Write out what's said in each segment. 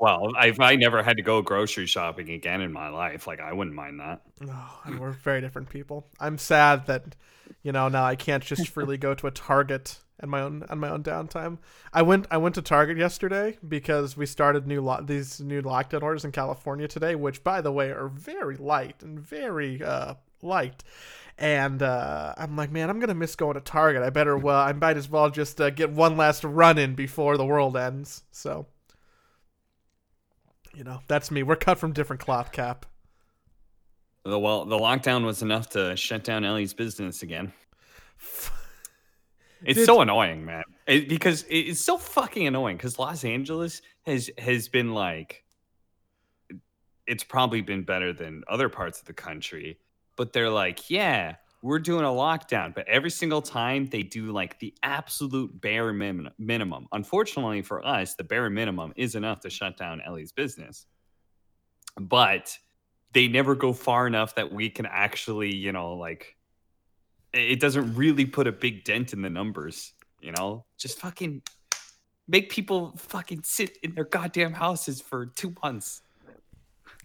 Well, if I never had to go grocery shopping again in my life, like I wouldn't mind that. Oh, and we're very different people. I'm sad that, you know, now I can't just freely go to a Target and my own on my own downtime. I went I went to Target yesterday because we started new lo- these new lockdown orders in California today, which by the way are very light and very uh, light. And uh, I'm like, man, I'm gonna miss going to Target. I better well, I might as well just uh, get one last run in before the world ends. So, you know, that's me. We're cut from different cloth, Cap. The well, the lockdown was enough to shut down Ellie's business again. It's Did- so annoying, man. It, because it's so fucking annoying. Because Los Angeles has has been like, it's probably been better than other parts of the country. But they're like, yeah, we're doing a lockdown. But every single time they do like the absolute bare min- minimum. Unfortunately for us, the bare minimum is enough to shut down Ellie's business. But they never go far enough that we can actually, you know, like it doesn't really put a big dent in the numbers, you know? Just fucking make people fucking sit in their goddamn houses for two months.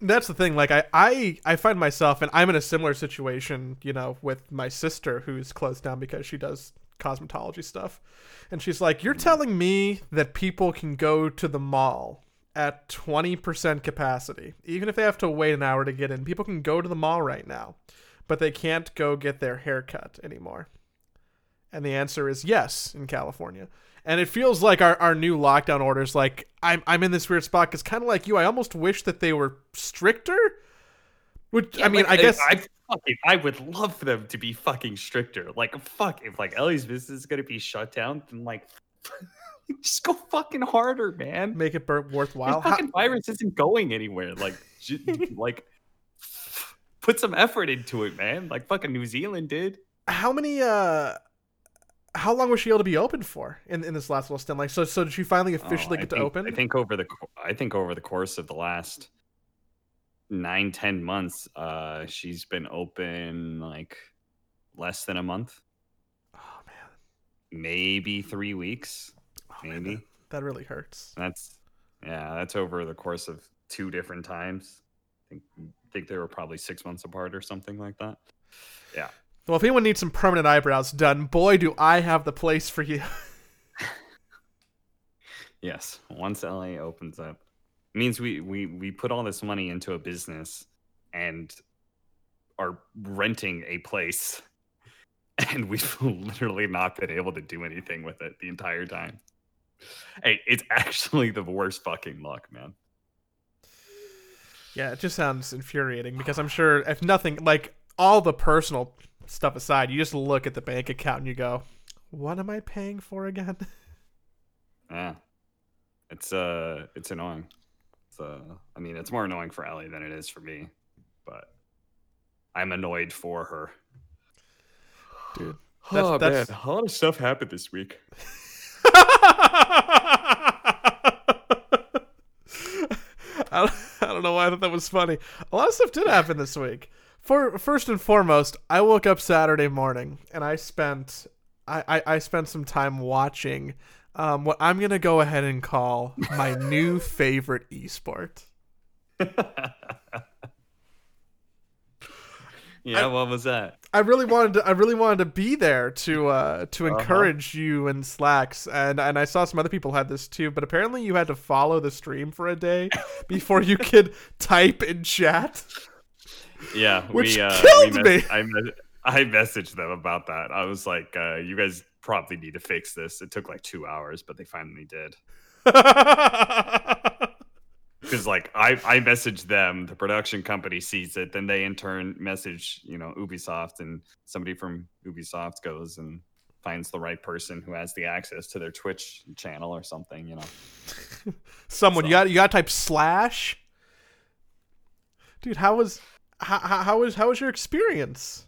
That's the thing like I, I i find myself and i'm in a similar situation you know with my sister who's closed down because she does cosmetology stuff. And she's like you're mm-hmm. telling me that people can go to the mall at 20% capacity even if they have to wait an hour to get in people can go to the mall right now but they can't go get their hair cut anymore? And the answer is yes in california and it feels like our, our new lockdown orders like i'm, I'm in this weird spot because kind of like you i almost wish that they were stricter which i mean like, i guess I, fucking, I would love for them to be fucking stricter. Like, fuck, if like Ellie's business is gonna be shut down, then like, just go fucking harder, man. make it worthwhile How- fucking virus isn't going anywhere. Like, like, put some effort into it, man. Like fucking New Zealand did. how many uh how long was she able to be open for in, in this last little stint like so so did she finally officially Oh, get to open I think over the I think over the course of the last nine ten months, uh, she's been open like less than a month, oh man maybe three weeks, Oh, man, maybe. that, that really hurts That's yeah, that's over the course of two different times. I think think they were probably six months apart or something like that. Yeah. Well if anyone needs some permanent eyebrows done boy do i have the place for you Yes. Once LA opens up, means we we we put all this money into a business and are renting a place, and we've literally not been able to do anything with it the entire time. Hey, it's actually the worst fucking luck, man. yeah it just sounds infuriating because i'm sure if nothing like all the personal stuff aside you just look at the bank account and you go what am i paying for again Yeah, it's uh, it's annoying. So uh, I mean, it's more annoying for Ellie than it is for me, but I'm annoyed for her. dude That's- oh that's- man, a lot of stuff happened this week. I, I don't know why I thought that was funny. A lot of stuff did happen this week. For first and foremost, I woke up Saturday morning and I spent I, I, I spent some time watching um, what I'm gonna go ahead and call my new favorite esport. yeah, what was that? I really wanted to I really wanted to be there to uh to Uh-huh. encourage you and Slacks and and I saw some other people had this too, but apparently you had to follow the stream for a day before you could type in chat. Yeah, Which we, uh, killed we me. I, me- I messaged them about that. I was like, uh, "You guys probably need to fix this." It took like two hours, but they finally did. Because like I, I messaged them, the production company sees it, then they in turn message you know Ubisoft, and somebody from Ubisoft goes and finds the right person who has the access to their Twitch channel or something. You know, Someone you got you got to type slash. Dude, how was how, how was how was your experience?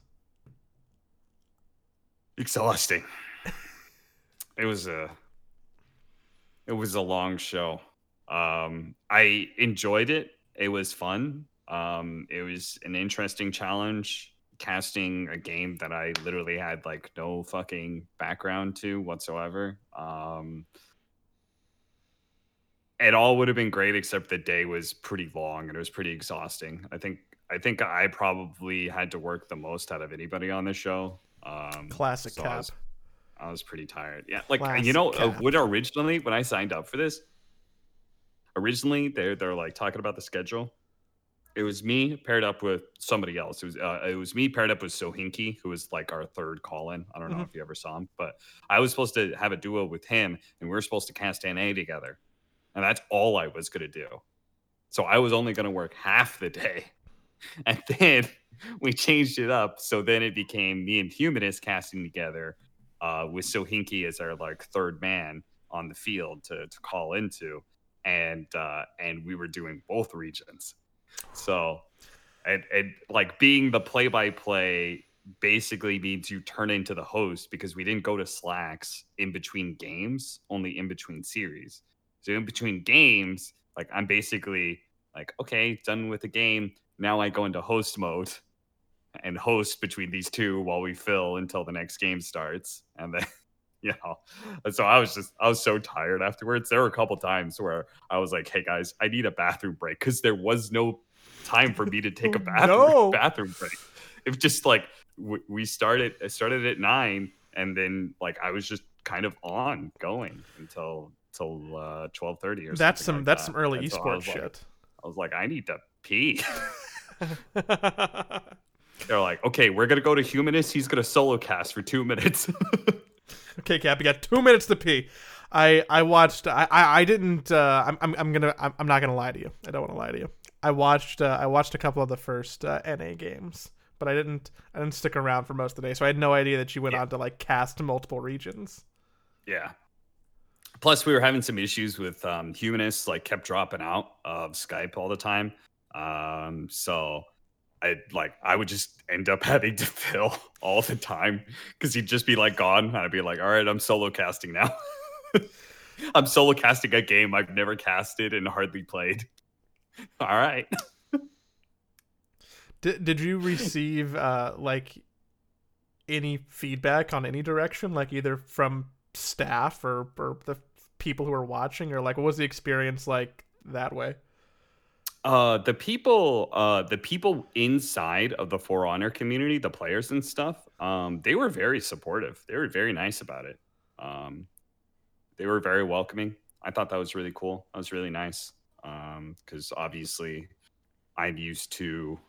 exhausting. it was a it was a long show. Um I enjoyed it. It was fun. Um it was an interesting challenge casting a game that I literally had like no fucking background to whatsoever. Um it all would have been great except the day was pretty long and it was pretty exhausting. I think I think I probably had to work the most out of anybody on this show. Um, Classic so cap. I was, I was pretty tired. Yeah, like Classic you know, uh, cap. when originally when I signed up for this, originally they're they're like talking about the schedule. It was me paired up with somebody else. It was uh, it was me paired up with Sohinki, who was like our third call in. I don't know Mhm. if you ever saw him, but I was supposed to have a duo with him, and we were supposed to cast NA together, and that's all I was gonna do. So I was only gonna work half the day, and then we changed it up. So then it became me and Humanist casting together, uh, with Sohinki as our like third man on the field to to call into, and uh, and we were doing both regions. So, and, and like being the play by play basically means you turn into the host because we didn't go to slacks in between games, only in between series. So in between games, like I'm basically like, okay, done with the game. Now I go into host mode and host between these two while we fill until the next game starts. And then, you know, so I was just, I was so tired afterwards. There were a couple times where I was like, hey guys, I need a bathroom break because there was no time for me to take a bathroom, No. bathroom break. It was just like, we, we started, I started at nine and then like I was just kind of on going until, till uh, 1230 or That's something some like that's that. some early And so I esports like- shit. I was like, I need to pee. They're like, okay, we're gonna go to Humanist. He's gonna solo cast for two minutes. okay, Cap, you got two minutes to pee. I I watched. I I, I didn't. Uh, I'm I'm I'm gonna. I'm, I'm not gonna lie to you. I don't want to lie to you. I watched. Uh, I watched a couple of the first uh, NA games, but I didn't. I didn't stick around for most of the day, so I had no idea that you went Yeah. on to like cast multiple regions. yeah. Plus, we were having some issues with um, Humanists, like kept dropping out of Skype all the time. Um, so I like I would just end up having to fill all the time because he'd just be like gone, I'd be like, all right, I'm solo casting now. I'm solo casting a game I've never casted and hardly played. All right. Did Did you receive uh like any feedback on any direction, like either from staff or or the people who are watching, or like what was the experience like that way? Uh, the people, uh, the people inside of the For Honor community, the players and stuff, um, they were very supportive. They were very nice about it. Um, they were very welcoming. I thought that was really cool. That was really nice. Um, because obviously, I'm used to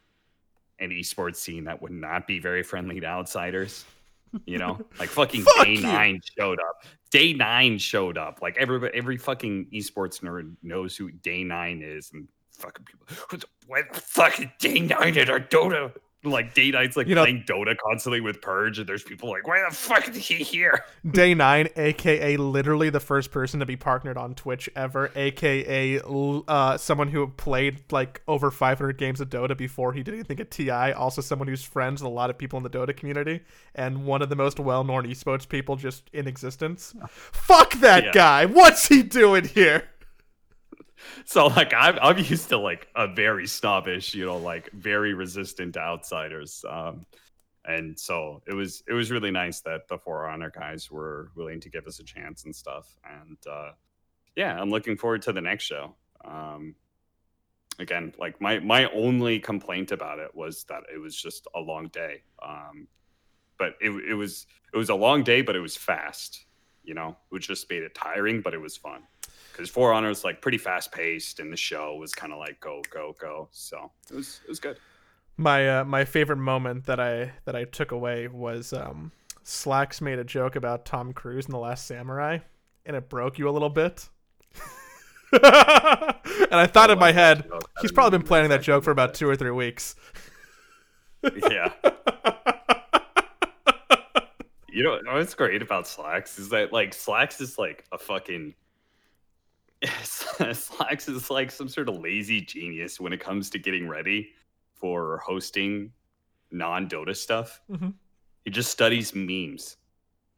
an esports scene that would not be very friendly to outsiders. You know, like fucking Fuck day you. nine showed up. Day nine showed up. Like everybody, every fucking esports nerd knows who Day Nine is, and fucking people. Who the, why the fuck is Day Nine at our Dota? Like Day Nine's like You know- playing Dota constantly with Purge, and there's people like, why the fuck is he here? Day nine, aka literally the first person to be partnered on Twitch ever, aka uh, someone who played like over 500 games of Dota before he did anything at TI. Also, someone who's friends with a lot of people in the Dota community, and one of the most well-known esports people just in existence. Fuck that Yeah. guy! What's he doing here? So like I'm I'm used to like a very snobbish, you know, like very resistant to outsiders. Um and so it was it was really nice that the For Honor guys were willing to give us a chance and stuff. And uh yeah, I'm looking forward to the next show. Um again, like my my only complaint about it was that it was just a long day. Um but it it was it was a long day, but it was fast, you know, which just made it tiring, but it was fun because For Honor was like pretty fast paced, and the show was kind of like go go go. So it was it was good. My uh, my favorite moment that I that I took away was um, Slacks made a joke about Tom Cruise in The Last Samurai, and it broke you a little bit. and I thought in my head, he's probably been planning that joke for about two or three weeks. yeah. You know what's great about Slacks is that like Slacks is like a fucking Slacks is like some sort of lazy genius when it comes to getting ready for hosting non Dota stuff. Mhm. He just studies memes.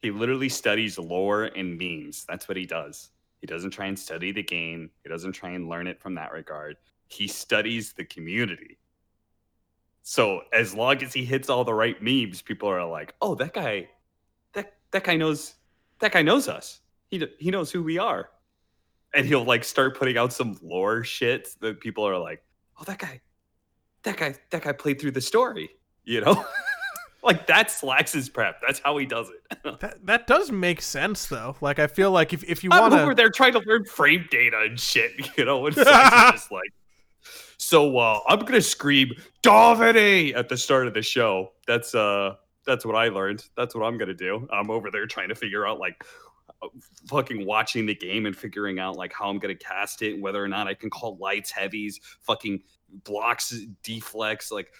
He literally studies lore and memes. That's what he does. He doesn't try and study the game. He doesn't try and learn it from that regard. He studies the community. So as long as he hits all the right memes, people are like, "Oh, that guy, that that guy knows, that guy knows us. He he knows who we are." And he'll like start putting out some lore shit that people are like, "Oh, that guy, that guy, that guy played through the story," you know. like that's Slacks' his prep. That's how he does it. That that does make sense though. Like I feel like if if you want to, I'm over there trying to learn frame data and shit, you know, and just like. So uh, I'm gonna scream Davide at the start of the show. That's uh, that's what I learned. That's what I'm gonna do. I'm over there trying to figure out like fucking watching the game and figuring out like how I'm gonna cast it, whether or not I can call lights heavies, fucking blocks deflects. Like,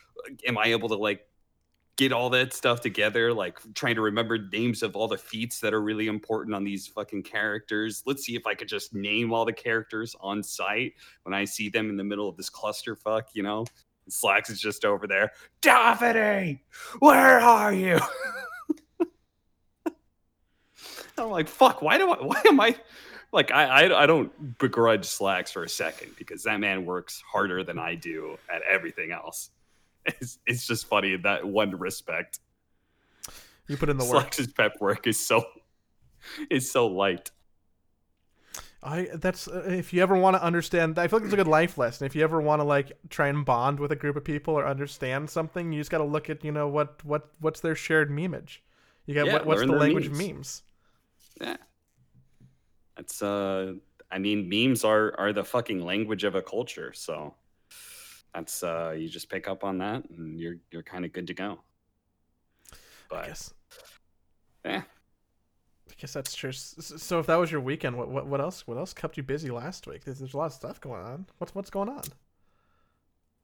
am I able to like get all that stuff together? Like trying to remember names of all the feats that are really important on these fucking characters. Let's see if I could just name all the characters on site when I see them in the middle of this clusterfuck. You know, Slacks is just over there. Davide, where are you? I'm like, fuck. Why do I? Why am I? Like, I, I I don't begrudge Slacks for a second because that man works harder than I do at everything else. It's, it's just funny in that one respect. you put in the work. Slacks' pep work is so is so light. I that's uh, if you ever want to understand. I feel like it's a good life lesson. If you ever want to like try and bond with a group of people or understand something, you just got to look at you know what what what's their shared memeage. You got Yeah, what, what's the language memes. of memes. Yeah. That's uh I mean memes are are the fucking language of a culture, so that's uh you just pick up on that and you're you're kind of good to go. I guess yeah, I guess that's true. So if that was your weekend, what what, what else what else kept you busy last week? There's, there's a lot of stuff going on. What's what's going on?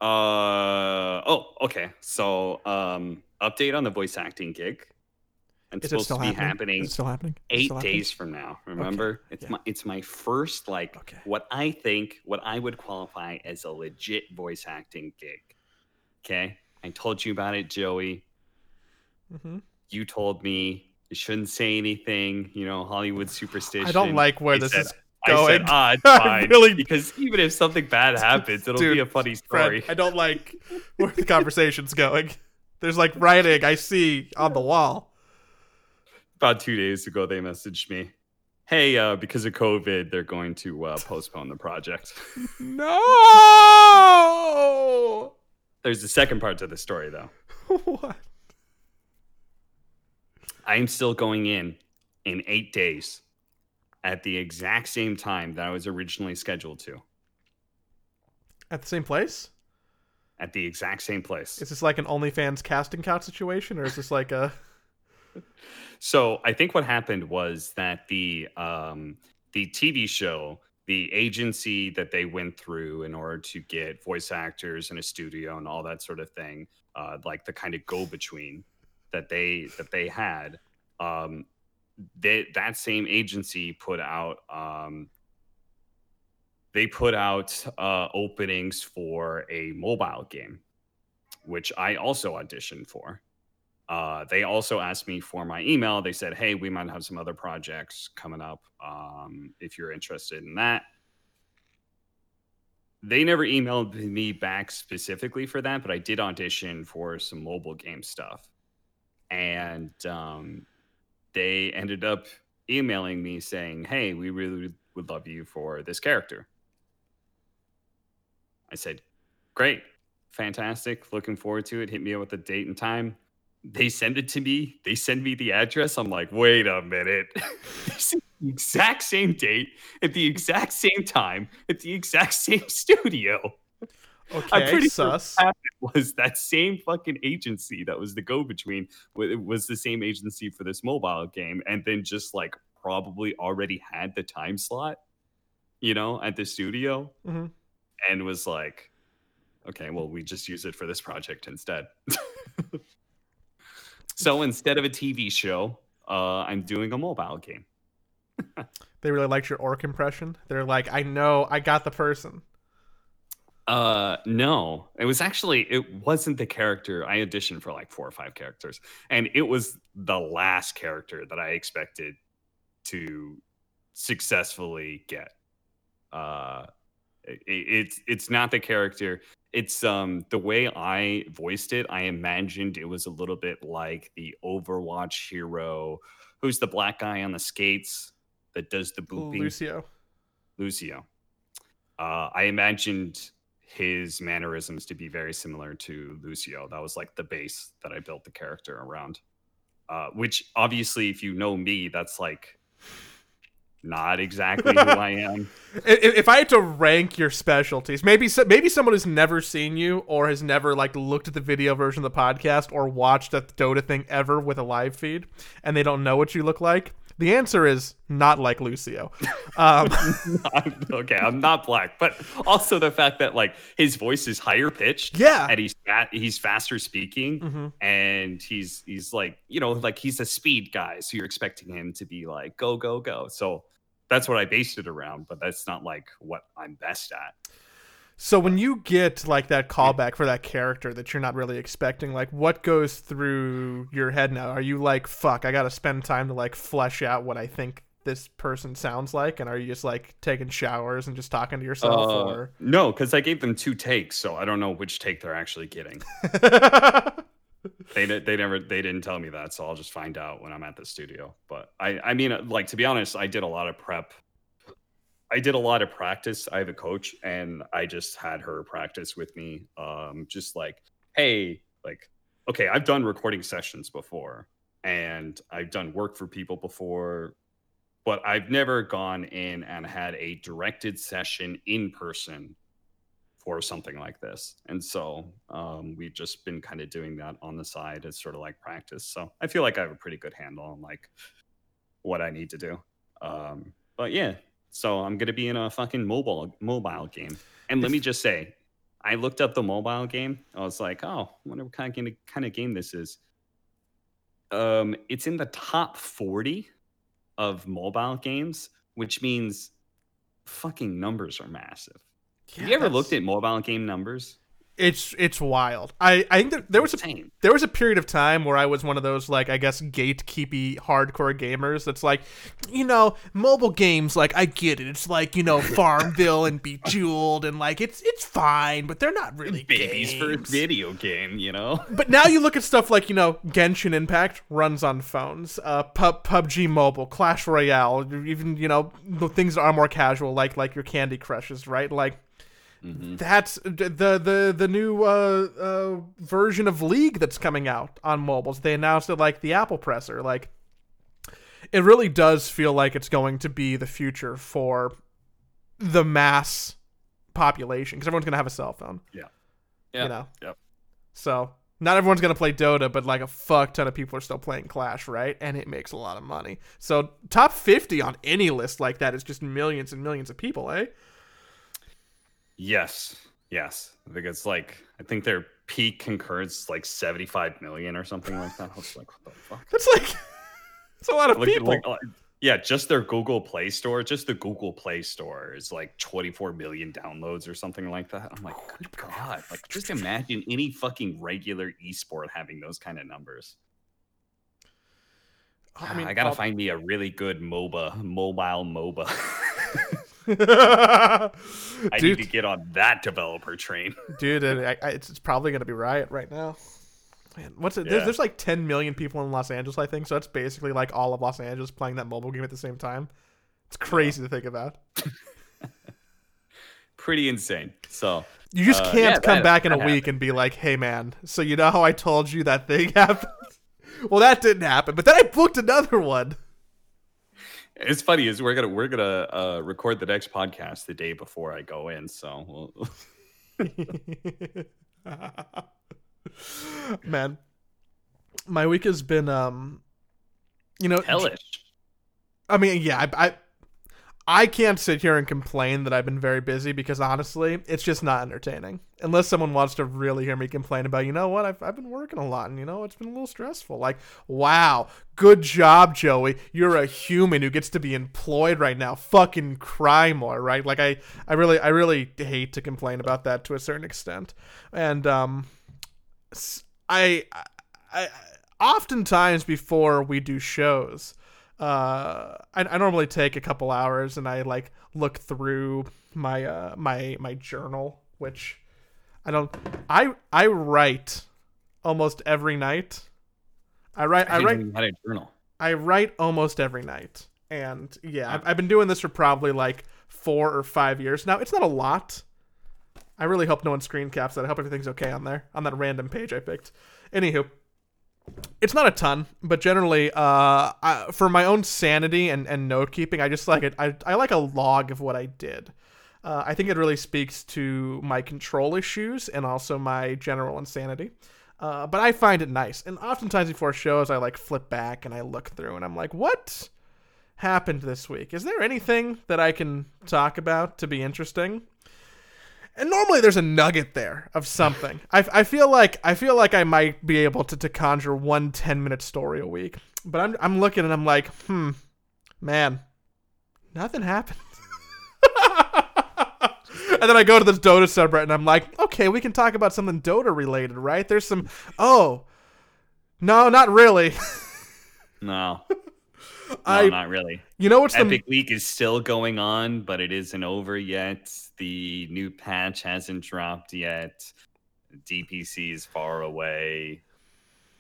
Uh oh, okay. So um update on the voice acting gig. It's Is it supposed still to be happening? happening Is still happening? Eight still happening? days from now. Remember? It's yeah. my it's my first like Okay. what I think what I would qualify as a legit voice acting gig. Okay? I told you about it, Joey. hmm You told me you shouldn't say anything, you know, Hollywood superstition. I don't like where I this said- is I said, going. ah, fine. really- because even if something bad happens, it'll Dude, be a funny Fred, story. I don't like where the conversation's going. There's like writing I see on the wall. About two days ago, they messaged me, "Hey, uh, because of COVID, they're going to uh, postpone the project." No. There's the second part to the story, though. what? I am still going in in eight days at the exact same time that I was originally scheduled to, At the same place? at the exact same place. Is this like an OnlyFans casting couch situation, or is this like a? So I think what happened was that the um, the TV show, the agency that they went through in order to get voice actors and a studio and all that sort of thing, uh, like the kind of go between that they that they had, um, they, that same agency put out um, they put out uh, openings for a mobile game, which I also auditioned for. Uh, they also asked me for my email. They said, "Hey, we might have some other projects coming up. Um, if you're interested in that." They never emailed me back specifically for that, but I did audition for some mobile game stuff, and um, they ended up emailing me saying, "Hey, we really would love you for this character." I said, "Great, fantastic, looking forward to it. Hit me up with the date and time." They send it to me. They send me the address. I'm like, wait a minute. this is the exact same date at the exact same time at the exact same studio. Okay, pretty sure sus. Was that same fucking agency that was the go between? It was the same agency for this mobile game, and then just like probably already had the time slot, you know, at the studio, Mhm. and was like, okay, well, we just use it for this project instead. so instead of a TV show, uh, I'm doing a mobile game. They really liked your orc impression. They're like, I know, I got the person. Uh, no, it was actually it wasn't the character. I auditioned for like four or five characters, and it was the last character that I expected to successfully get. Uh, it, it's it's not the character. It's um the way I voiced it. I imagined it was a little bit like the Overwatch hero, who's the black guy on the skates that does the booping. Lucio. Lucio. Uh, I imagined his mannerisms to be very similar to Lucio. That was like the base that I built the character around. Uh, which obviously, if you know me, that's like not exactly who I am. If, if I had to rank your specialties, maybe maybe someone who's never seen you or has never like looked at the video version of the podcast or watched a Dota thing ever with a live feed, and they don't know what you look like. The answer is not like Lucio. Um, I'm- okay, I'm not black, but also the fact that like his voice is higher pitched. yeah. And he's fat, he's faster speaking, Mhm. and he's he's like you know like he's a speed guy, so you're expecting him to be like go go go. So that's what I based it around, but that's not like what I'm best at. So when you get like that callback for that character that you're not really expecting, like what goes through your head now? Are you like, fuck, I gotta spend time to like flesh out what I think this person sounds like? And are you just like taking showers and just talking to yourself Uh, or No, because I gave them two takes, so I don't know which take they're actually getting. They they never they didn't tell me that, so I'll just find out when I'm at the studio. But I I mean, uh, like to be honest, I did a lot of prep. I did a lot of practice. I have a coach, and I just had her practice with me. Um, just like, hey, like, okay, I've done recording sessions before, and I've done work for people before, but I've never gone in and had a directed session in person for something like this. And so um, we've just been kind of doing that on the side as sort of like practice. So I feel like I have a pretty good handle on like what I need to do. Um, but yeah, so I'm gonna be in a fucking mobile mobile game. And let me just say, I looked up the mobile game. I was like, oh, I wonder what kind of game, kind of game this is. Um, it's in the top 40 of mobile games, which means fucking numbers are massive. Have you ever looked at mobile game numbers? It's it's wild. I I think that there was a there was a period of time where I was one of those like I guess gatekeepy hardcore gamers that's like, you know, mobile games like I get it. It's like, you know, Farmville and Bejeweled and like it's it's fine, but they're not really babies games. first video game, you know? But now you look at stuff like, you know, Genshin Impact runs on phones, uh Pub PUBG Mobile, Clash Royale, even, you know, the things that are more casual like like your Candy Crushes, right? Like Mhm. that's the the the new uh, uh, version of League that's coming out on mobiles. They announced it like the Apple Presser. Like, it really does feel like it's going to be the future for the mass population because everyone's gonna have a cell phone. Yeah. you know. Yep. So not everyone's gonna play Dota, but like a fuck ton of people are still playing Clash, right? And it makes a lot of money. So top fifty on any list like that is just millions and millions of people, eh? Yes. Yes. I think it's like I think their peak concurrence is like 75 million or something like that. I was like, what the fuck? That's like it's a lot of at, people. like, uh, yeah, just their Google Play Store, just the Google Play Store is like 24 million downloads or something like that. I'm like, good God. Like, just imagine any fucking regular esport having those kind of numbers. I mean, I gotta well- find me a really good MOBA, mobile MOBA. I dude, need to get on that developer train. dude, and I, I, it's, it's probably gonna be Riot right now. Man, what's it? There's, Yeah. there's like 10 million people in Los Angeles, I think. So that's basically like all of Los Angeles playing that mobile game at the same time. It's crazy to think about. Pretty insane. So You just Uh, can't yeah, come that- back in a week and be like, "Hey, man, so you know how I told you that thing happened? well, that didn't happen, but then I booked another one." It's funny is we're gonna we're gonna uh, record the next podcast the day before I go in. So we'll, man, my week has been, um, you know, hellish. I mean, yeah, I, I, I can't sit here and complain that I've been very busy because honestly, it's just not entertaining. Unless someone wants to really hear me complain about, you know what, I've, I've been working a lot and, you know, it's been a little stressful. Like, wow, good job, Joey. You're a human who gets to be employed right now. Fucking cry more, right? Like, I, I really, I really hate to complain about that to a certain extent. And, um, I I oftentimes before we do shows, uh I, I normally take a couple hours and I like look through my uh my my journal which I don't I I write almost every night. I write I didn't write a journal. I write almost every night. And yeah, I've, I've been doing this for probably like four or five years now. It's not a lot. I really hope no one screen caps that. I hope everything's okay on there on that random page I picked. Anywho, it's not a ton, but generally, uh, I, for my own sanity and, and note keeping, I just like it. I, I like a log of what I did. Uh, I think it really speaks to my control issues and also my general insanity. Uh, but I find it nice. And oftentimes before shows, I like flip back and I look through and I'm like, what happened this week? Is there anything that I can talk about to be interesting? And normally there's a nugget there of something. I, I feel like I feel like I might be able to, to conjure one 10 minute story a week. But I'm I'm looking and I'm like, hmm, man, nothing happened. and then I go to this Dota subreddit and I'm like, okay, we can talk about something Dota related, right? There's some oh no, not really. No. No, I not really. you know what's the Epic League is still going on, but it isn't over yet. The new patch hasn't dropped yet. DPC is far away.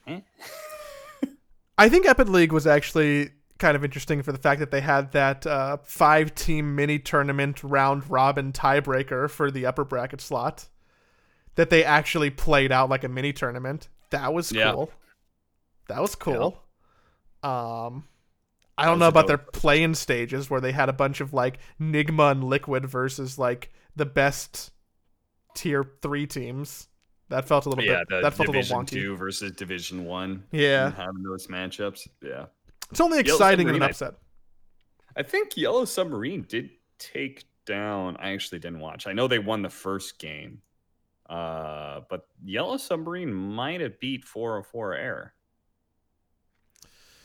Eh? I think Epic League was actually kind of interesting for the fact that they had that uh, five team mini tournament round robin tiebreaker for the upper bracket slot that they actually played out like a mini tournament. That was Yeah. cool. That was cool. Um I don't know about their playing stages where they had a bunch of like Nigma and Liquid versus like the best tier 3 teams. That felt a little yeah, bit that felt a Division little wonky. Two versus Division One. Yeah. having those matchups. Yeah, It's only exciting in an I- upset. I think Yellow Submarine did take down. I actually didn't watch. I know they won the first game, uh, but Yellow Submarine might have beat 404 Air.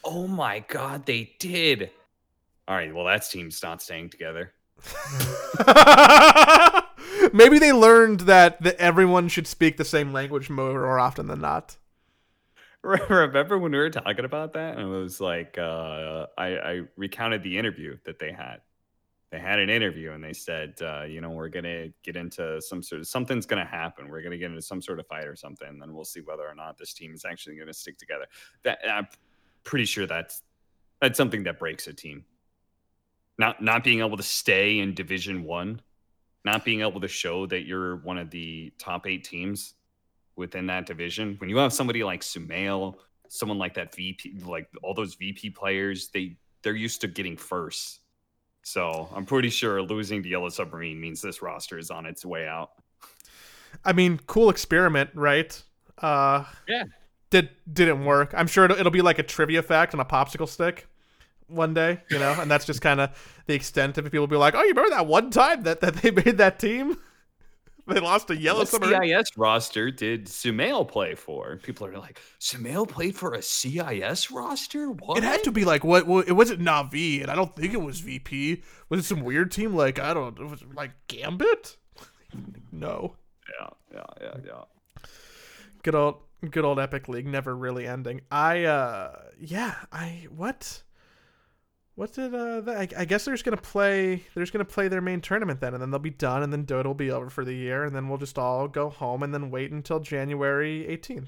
Oh my god, they did! All right, well that team's not staying together. Maybe they learned that, that everyone should speak the same language more, more often than not. Remember when we were talking about that? And it was like uh, I, I recounted the interview that they had. They had an interview and they said, uh, you know, we're gonna get into some sort of something's gonna happen. We're gonna get into some sort of fight or something, and then we'll see whether or not this team is actually gonna stick together. That I'm pretty sure that's that's something that breaks a team. Not not being able to stay in Division One, not being able to show that you're one of the top eight teams within that division. When you have somebody like Sumail, someone like that VP, like all those VP players, they they're used to getting first. So I'm pretty sure losing to Yellow Submarine means this roster is on its way out. I mean, cool experiment, right? Uh, Yeah. Did didn't work. I'm sure it'll, it'll be like a trivia fact on a popsicle stick one day, you know, and that's just kind of the extent of it. People will be like, "Oh, you remember that one time that, that they made that team? they lost to Yellow What Submarine." CIS roster did Sumail play for? People are like, Sumail played for a CIS roster? What? It had to be like what? what it wasn't Navi, and I don't think it was VP. Was it some weird team like I don't? It Was like Gambit? no. Yeah, yeah, yeah, yeah. good old good old epic league never really ending i uh yeah i what what did uh I, I guess they're just gonna play they're just gonna play their main tournament then and then they'll be done and then dota will be over for the year and then we'll just all go home and then wait until january 18th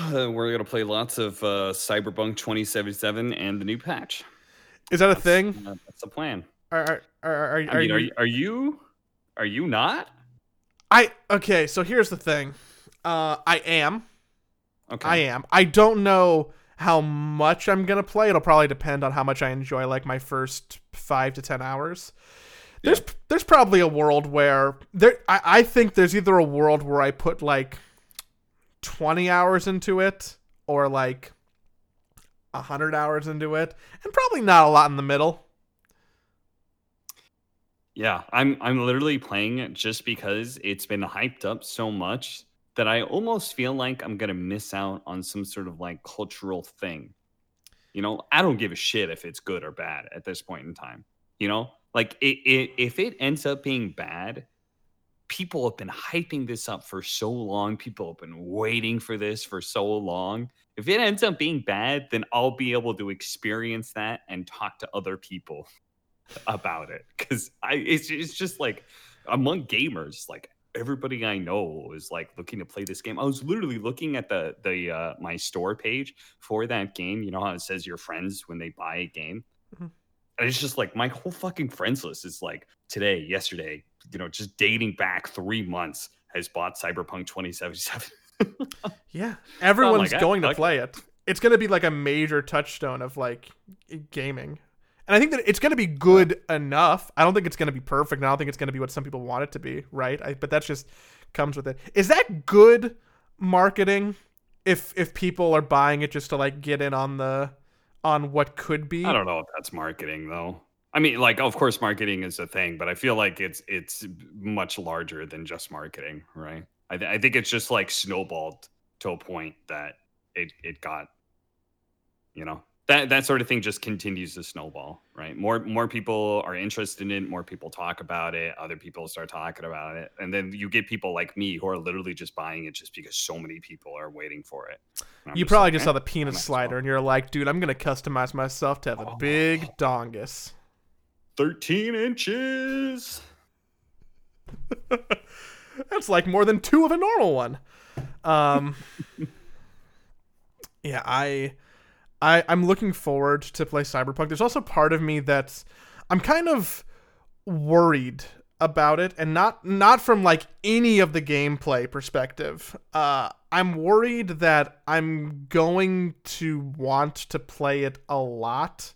We're gonna play lots of uh, Cyberpunk 2077 and the new patch. is that a That's- thing uh, that's the plan. are are are, are, I mean, are you are you are you not? i okay so here's the thing uh i am Okay. I am. I don't know how much I'm gonna play. It'll probably depend on how much I enjoy like my first five to ten hours. There's there's probably a world where there I, I think there's either a world where I put like twenty hours into it or like hundred hours into it, and probably not a lot in the middle. Yeah, I'm I'm literally playing it just because it's been hyped up so much that I almost feel like I'm gonna miss out on some sort of like cultural thing. You know, I don't give a shit if it's good or bad at this point in time. You know, like it, it if it ends up being bad, people have been hyping this up for so long. People have been waiting for this for so long. If it ends up being bad, then I'll be able to experience that and talk to other people about it because I it's, it's just like among gamers like everybody I know is like looking to play this game. I was literally looking at the the uh, my store page for that game. You know how it says your friends when they buy a game. Mhm. And it's just like my whole fucking friends list is like today, yesterday, you know, just dating back three months has bought Cyberpunk 2077. yeah, everyone's like, going to play it. It's going to be like a major touchstone of like gaming. And I think that it's going to be good enough. I don't think it's going to be perfect. And I don't think it's going to be what some people want it to be, right? I, but that's just comes with it. Is that good marketing? If if people are buying it just to like get in on the on what could be, I don't know if that's marketing though. I mean, like, of course, marketing is a thing, but I feel like it's it's much larger than just marketing, right? I, th- I think it's just like snowballed to a point that it it got, you know, that that sort of thing just continues to snowball, right? More more people are interested in it, more people talk about it, other people start talking about it, and then you get people like me who are literally just buying it just because so many people are waiting for it. You probably like, just "Eh, saw the penis slider well." and you're like, dude, I'm going to customize myself to have a Oh. big dongus. 13 inches. That's like more than two of a normal one. Um, yeah, I, I, I'm looking forward to play Cyberpunk. There's also part of me that's, I'm kind of worried about it, and not not from like any of the gameplay perspective. Uh, I'm worried that I'm going to want to play it a lot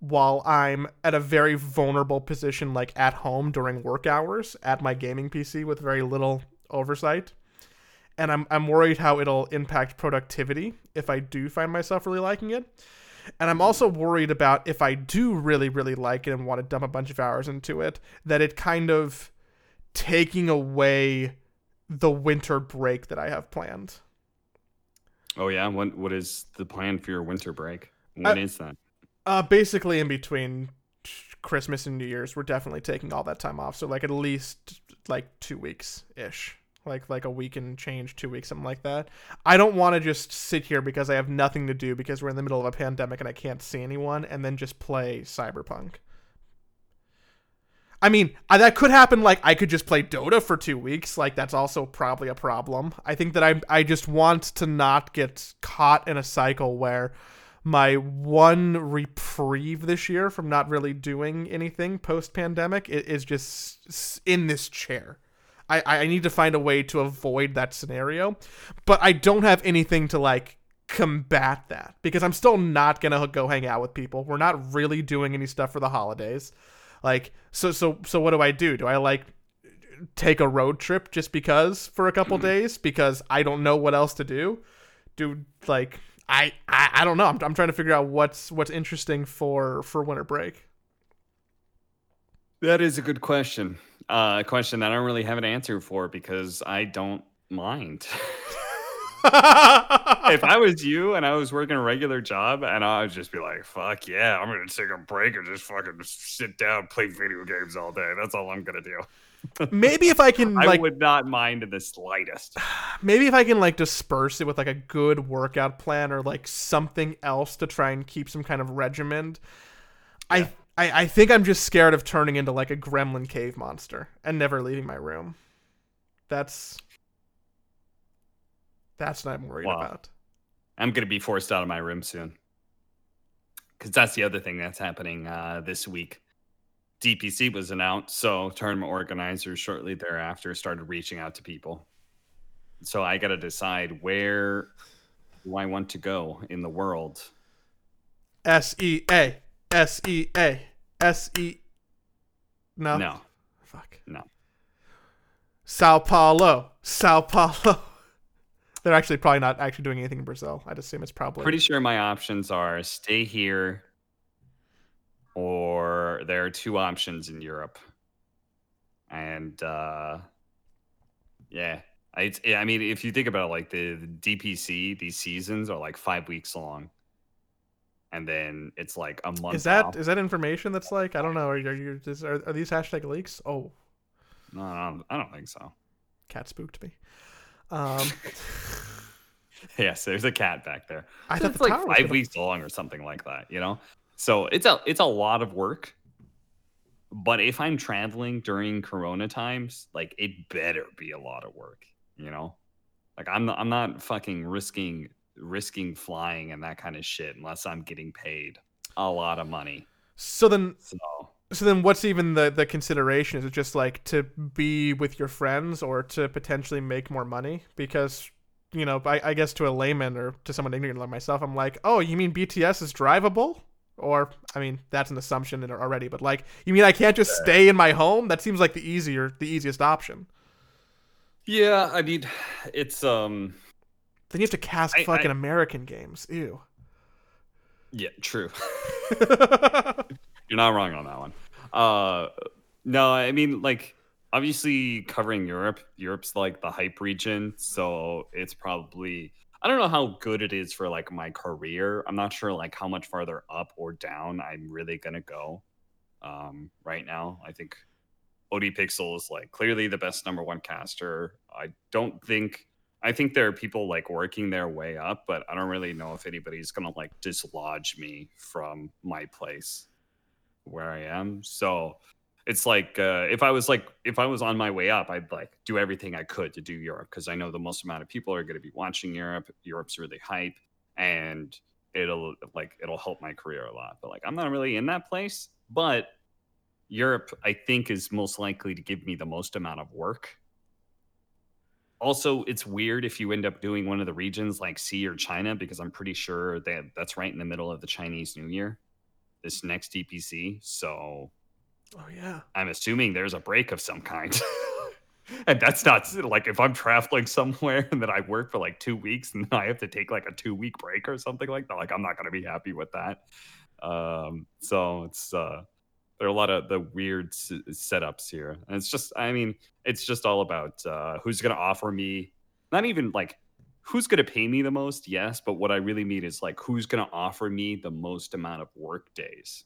while I'm at a very vulnerable position, like at home during work hours at my gaming PC with very little oversight. And I'm, I'm worried how it'll impact productivity if I do find myself really liking it. And I'm also worried about if I do really, really like it and want to dump a bunch of hours into it, that it kind of taking away the winter break that I have planned. Oh yeah, what what is the plan for your winter break? When Uh, is that? Uh, basically, in between Christmas and New Year's, we're definitely taking all that time off. So like at least like two weeks ish, like like a week and change, two weeks, something like that. I don't want to just sit here because I have nothing to do because we're in the middle of a pandemic and I can't see anyone, and then just play Cyberpunk. I mean, I, that could happen. Like, I could just play Dota for two weeks. Like, that's also probably a problem. I think that I I just want to not get caught in a cycle where my one reprieve this year from not really doing anything post pandemic is just in this chair. I, I need to find a way to avoid that scenario, but I don't have anything to like combat that because I'm still not gonna go hang out with people. We're not really doing any stuff for the holidays. Like, so so so what do I do? Do I like take a road trip just because for a couple hmm. days because I don't know what else to do? Do like I, I I don't know. I'm, I'm trying to figure out what's what's interesting for for winter break. That is a good question. Uh, a question that I don't really have an answer for because I don't mind. if I was you and I was working a regular job and I would just be like, fuck yeah, I'm gonna take a break and just fucking sit down, play video games all day. That's all I'm gonna do. maybe if I can I like would not mind in the slightest. maybe if I can like disperse it with like a good workout plan or like something else to try and keep some kind of regimen. I, I I think I'm just scared of turning into like a gremlin cave monster and never leaving my room. That's that's what I'm worried Wow. about. I'm gonna be forced out of my room soon. Cause that's the other thing that's happening uh, this week. DPC was announced, so tournament organizers shortly thereafter started reaching out to people. So I got to decide where do I want to go in the world. S E A S E A S E. No. No, Fuck. no. Sao Paulo. Sao Paulo. They're actually probably not actually doing anything in Brazil. I'd assume it's probably Pretty sure my options are stay here, or there are two options in Europe. And uh, yeah, I, it's, I mean, if you think about it, like the, the DPC, these seasons are like five weeks long, and then it's like a month. Is that off. is that information that's like I don't know? Are, are you is, are, are these hashtag leaks? Oh, No, I don't, I don't think so. cat spooked me. Um, Yes, there's a cat back there. I thought it's like five gonna- weeks long or something like that, you know? So it's a it's a lot of work. But if I'm traveling during corona times, like it better be a lot of work, you know? Like I'm not I'm not fucking risking risking flying and that kind of shit unless I'm getting paid a lot of money. So then, So so then, what's even the the consideration? Is it just like to be with your friends or to potentially make more money? Because you know, I, I guess to a layman or to someone ignorant like myself, I'm like, oh, you mean BTS is drivable? Or I mean, that's an assumption already. But like, you mean I can't just stay in my home? That seems like the easier, the easiest option. yeah, I mean, it's um, Then you have to cast I- fucking I- American games. Ew. yeah, true. You're not wrong on that one. Uh, no, I mean, like, obviously covering Europe, Europe's like the hype region, so it's probably I don't know how good it is for like my career. I'm not sure like how much farther up or down I'm really gonna go. Um, right now, I think OD Pixel is like clearly the best number one caster. I don't think I think there are people like working their way up, but I don't really know if anybody's gonna like dislodge me from my place where I am. So it's like uh, if I was like if I was on my way up, I'd like do everything I could to do Europe because I know the most amount of people are to be watching Europe. Europe's really hype, and it'll like it'll help my career a lot. But like I'm not really in that place, but Europe I think is most likely to give me the most amount of work. Also, it's weird if you end up doing one of the regions like C or China because I'm pretty sure that that's right in the middle of the Chinese New Year, this next DPC. So Oh yeah. I'm assuming there's a break of some kind. and that's not like if I'm traveling somewhere and then I work for like two weeks and then I have to take like a two week break or something like that. Like I'm not gonna be happy with that. Um, so it's uh there are a lot of the weird s- setups here. And it's just I mean, it's just all about uh who's gonna offer me not even like who's gonna pay me the most, yes, but what I really mean is like who's gonna offer me the most amount of work days.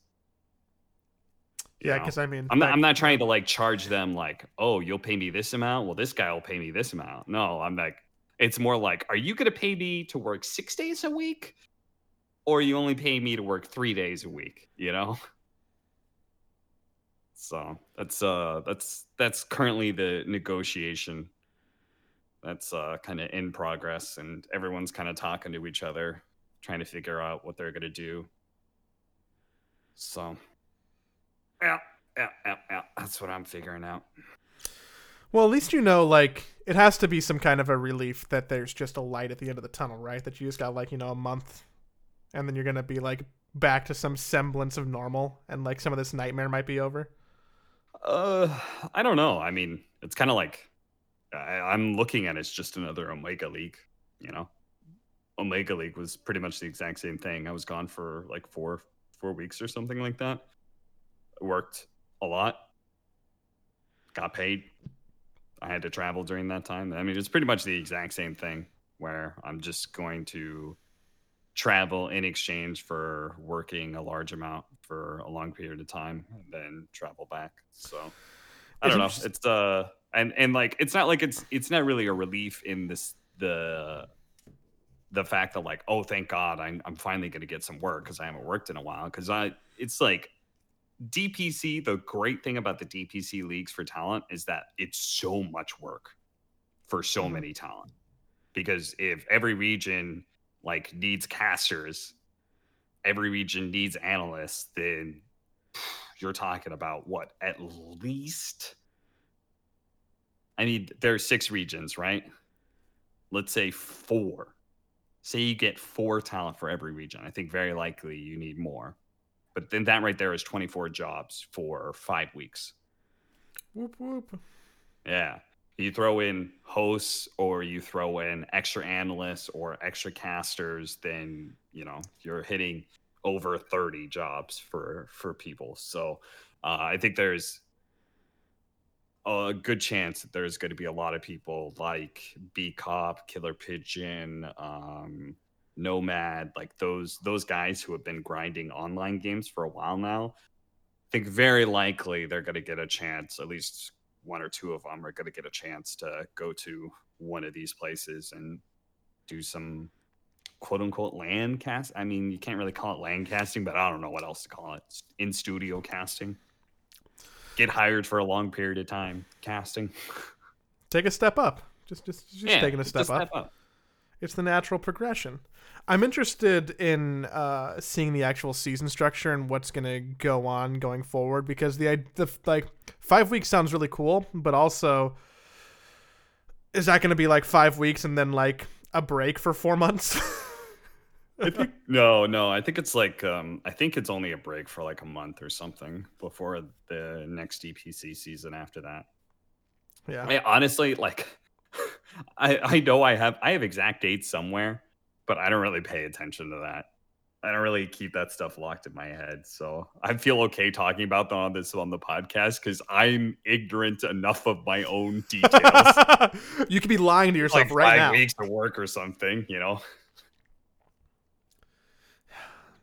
You Yeah, because I mean, I'm not, like- I'm not trying to like charge them like, oh, you'll pay me this amount. Well, this guy will pay me this amount. No, I'm like, it's more like, are you going to pay me to work six days a week? Or you only pay me to work three days a week, you know? So that's uh that's that's currently the negotiation. That's uh kind of in progress and everyone's kind of talking to each other, trying to figure out what they're gonna do. So yeah, yeah, yeah, yeah. That's what I'm figuring out. Well, at least you know, like, it has to be some kind of a relief that there's just a light at the end of the tunnel, right? That you just got, like, you know, a month, and then you're going to be, like, back to some semblance of normal, and, like, some of this nightmare might be over. Uh, I don't know. I mean, it's kind of like I, I'm looking at it as just another Omega League. You know, Omega League was pretty much the exact same thing. I was gone for like four four weeks or something like that. Worked a lot. Got paid. I had to travel during that time. I mean, it's pretty much the exact same thing where I'm just going to travel in exchange for working a large amount for a long period of time and then travel back. So I don't know. It's uh and and like it's not like it's it's not really a relief in this the the fact that like oh thank God I'm I'm finally gonna get some work because I haven't worked in a while because I it's like DPC the great thing about the DPC leagues for talent is that it's so much work for so Mhm. many talent because if every region like needs casters. Every region needs analysts then you're talking about what at least i need there are six regions right? Let's say four. Say you get four talent for every region. I think very likely you need more. But then that right there is 24 jobs for five weeks. Whoop, whoop. yeah. You throw in hosts or you throw in extra analysts or extra casters, then you know you're hitting over 30 jobs for for people. So uh, I think there's a good chance that there's going to be a lot of people like Bkop, Killer Pigeon, um, Nomad, like those those guys who have been grinding online games for a while now. I think very likely they're going to get a chance. At least one or two of them are going to get a chance to go to one of these places and do some quote unquote land cast. I mean, you can't really call it land casting, but I don't know what else to call it. In studio casting. Get hired for a long period of time casting. Take a step up. Just, just, just taking a it's step up. It's the natural progression. I'm interested in uh, seeing the actual season structure and what's gonna go on going forward because the the like five weeks sounds really cool, but also is that gonna be like five weeks and then like a break for four months? I think no, no. I think it's like um, I think it's only a break for like a month or something before the next DPC season. After that, yeah. I honestly like. I I know I have I have exact dates somewhere, but I don't really pay attention to that. I don't really keep that stuff locked in my head, so I feel okay talking about them on this on the podcast because I'm ignorant enough of my own details. you could be lying to yourself like right five now. weeks of work or something, you know.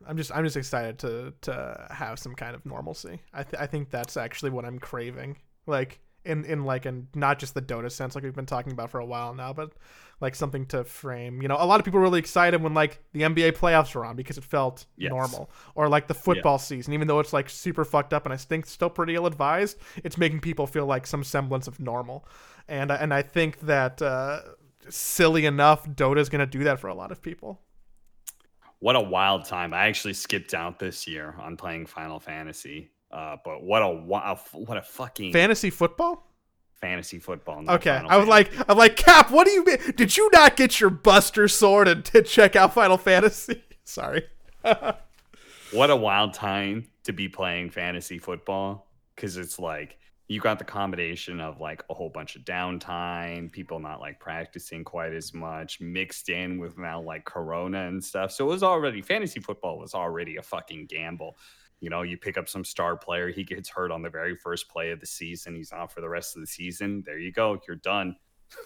I'm just I'm just excited to to have some kind of normalcy. I th- I think that's actually what I'm craving. Like in in like in not just the Dota sense like we've been talking about for a while now, but like something to frame. You know, a lot of people were really excited when like the NBA playoffs were on because it felt Yes. normal, or like the football season, even though it's like super fucked up and I think still pretty ill advised. It's making people feel like some semblance of normal, and and I think that uh, silly enough, Dota's gonna do that for a lot of people. What a wild time! I actually skipped out this year on playing Final Fantasy. Uh, but what a what a fucking Fantasy football. fantasy football. not Okay, Final I was Fantasy. like, I'm like, Cap, what do you mean? Did you not get your Buster Sword and to check out Final Fantasy? Sorry. what a wild time to be playing fantasy football because it's like you got the combination of like a whole bunch of downtime, people not like practicing quite as much, mixed in with now like Corona and stuff. So it was already fantasy football was already a fucking gamble. You know, you pick up some star player, he gets hurt on the very first play of the season, he's out for the rest of the season. There you go, you're done.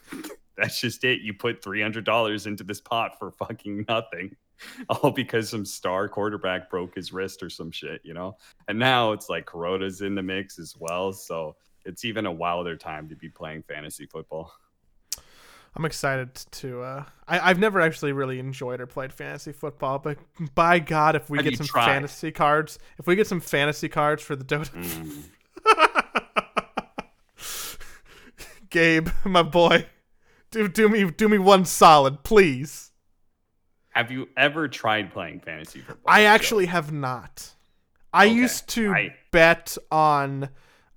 That's just it. You put three hundred dollars into this pot for fucking nothing all because some star quarterback broke his wrist or some shit, you know? And now it's like Corona's in the mix as well. So it's even a wilder time to be playing fantasy football. I'm excited to. Uh, I, I've never actually really enjoyed or played fantasy football, but by God, if we Have get some tried? fantasy cards, if we get some fantasy cards for the Dota, Mm. Gabe, my boy, do do me do me one solid, please. Have you ever tried playing fantasy football? I actually have not. I Okay, used to I- bet on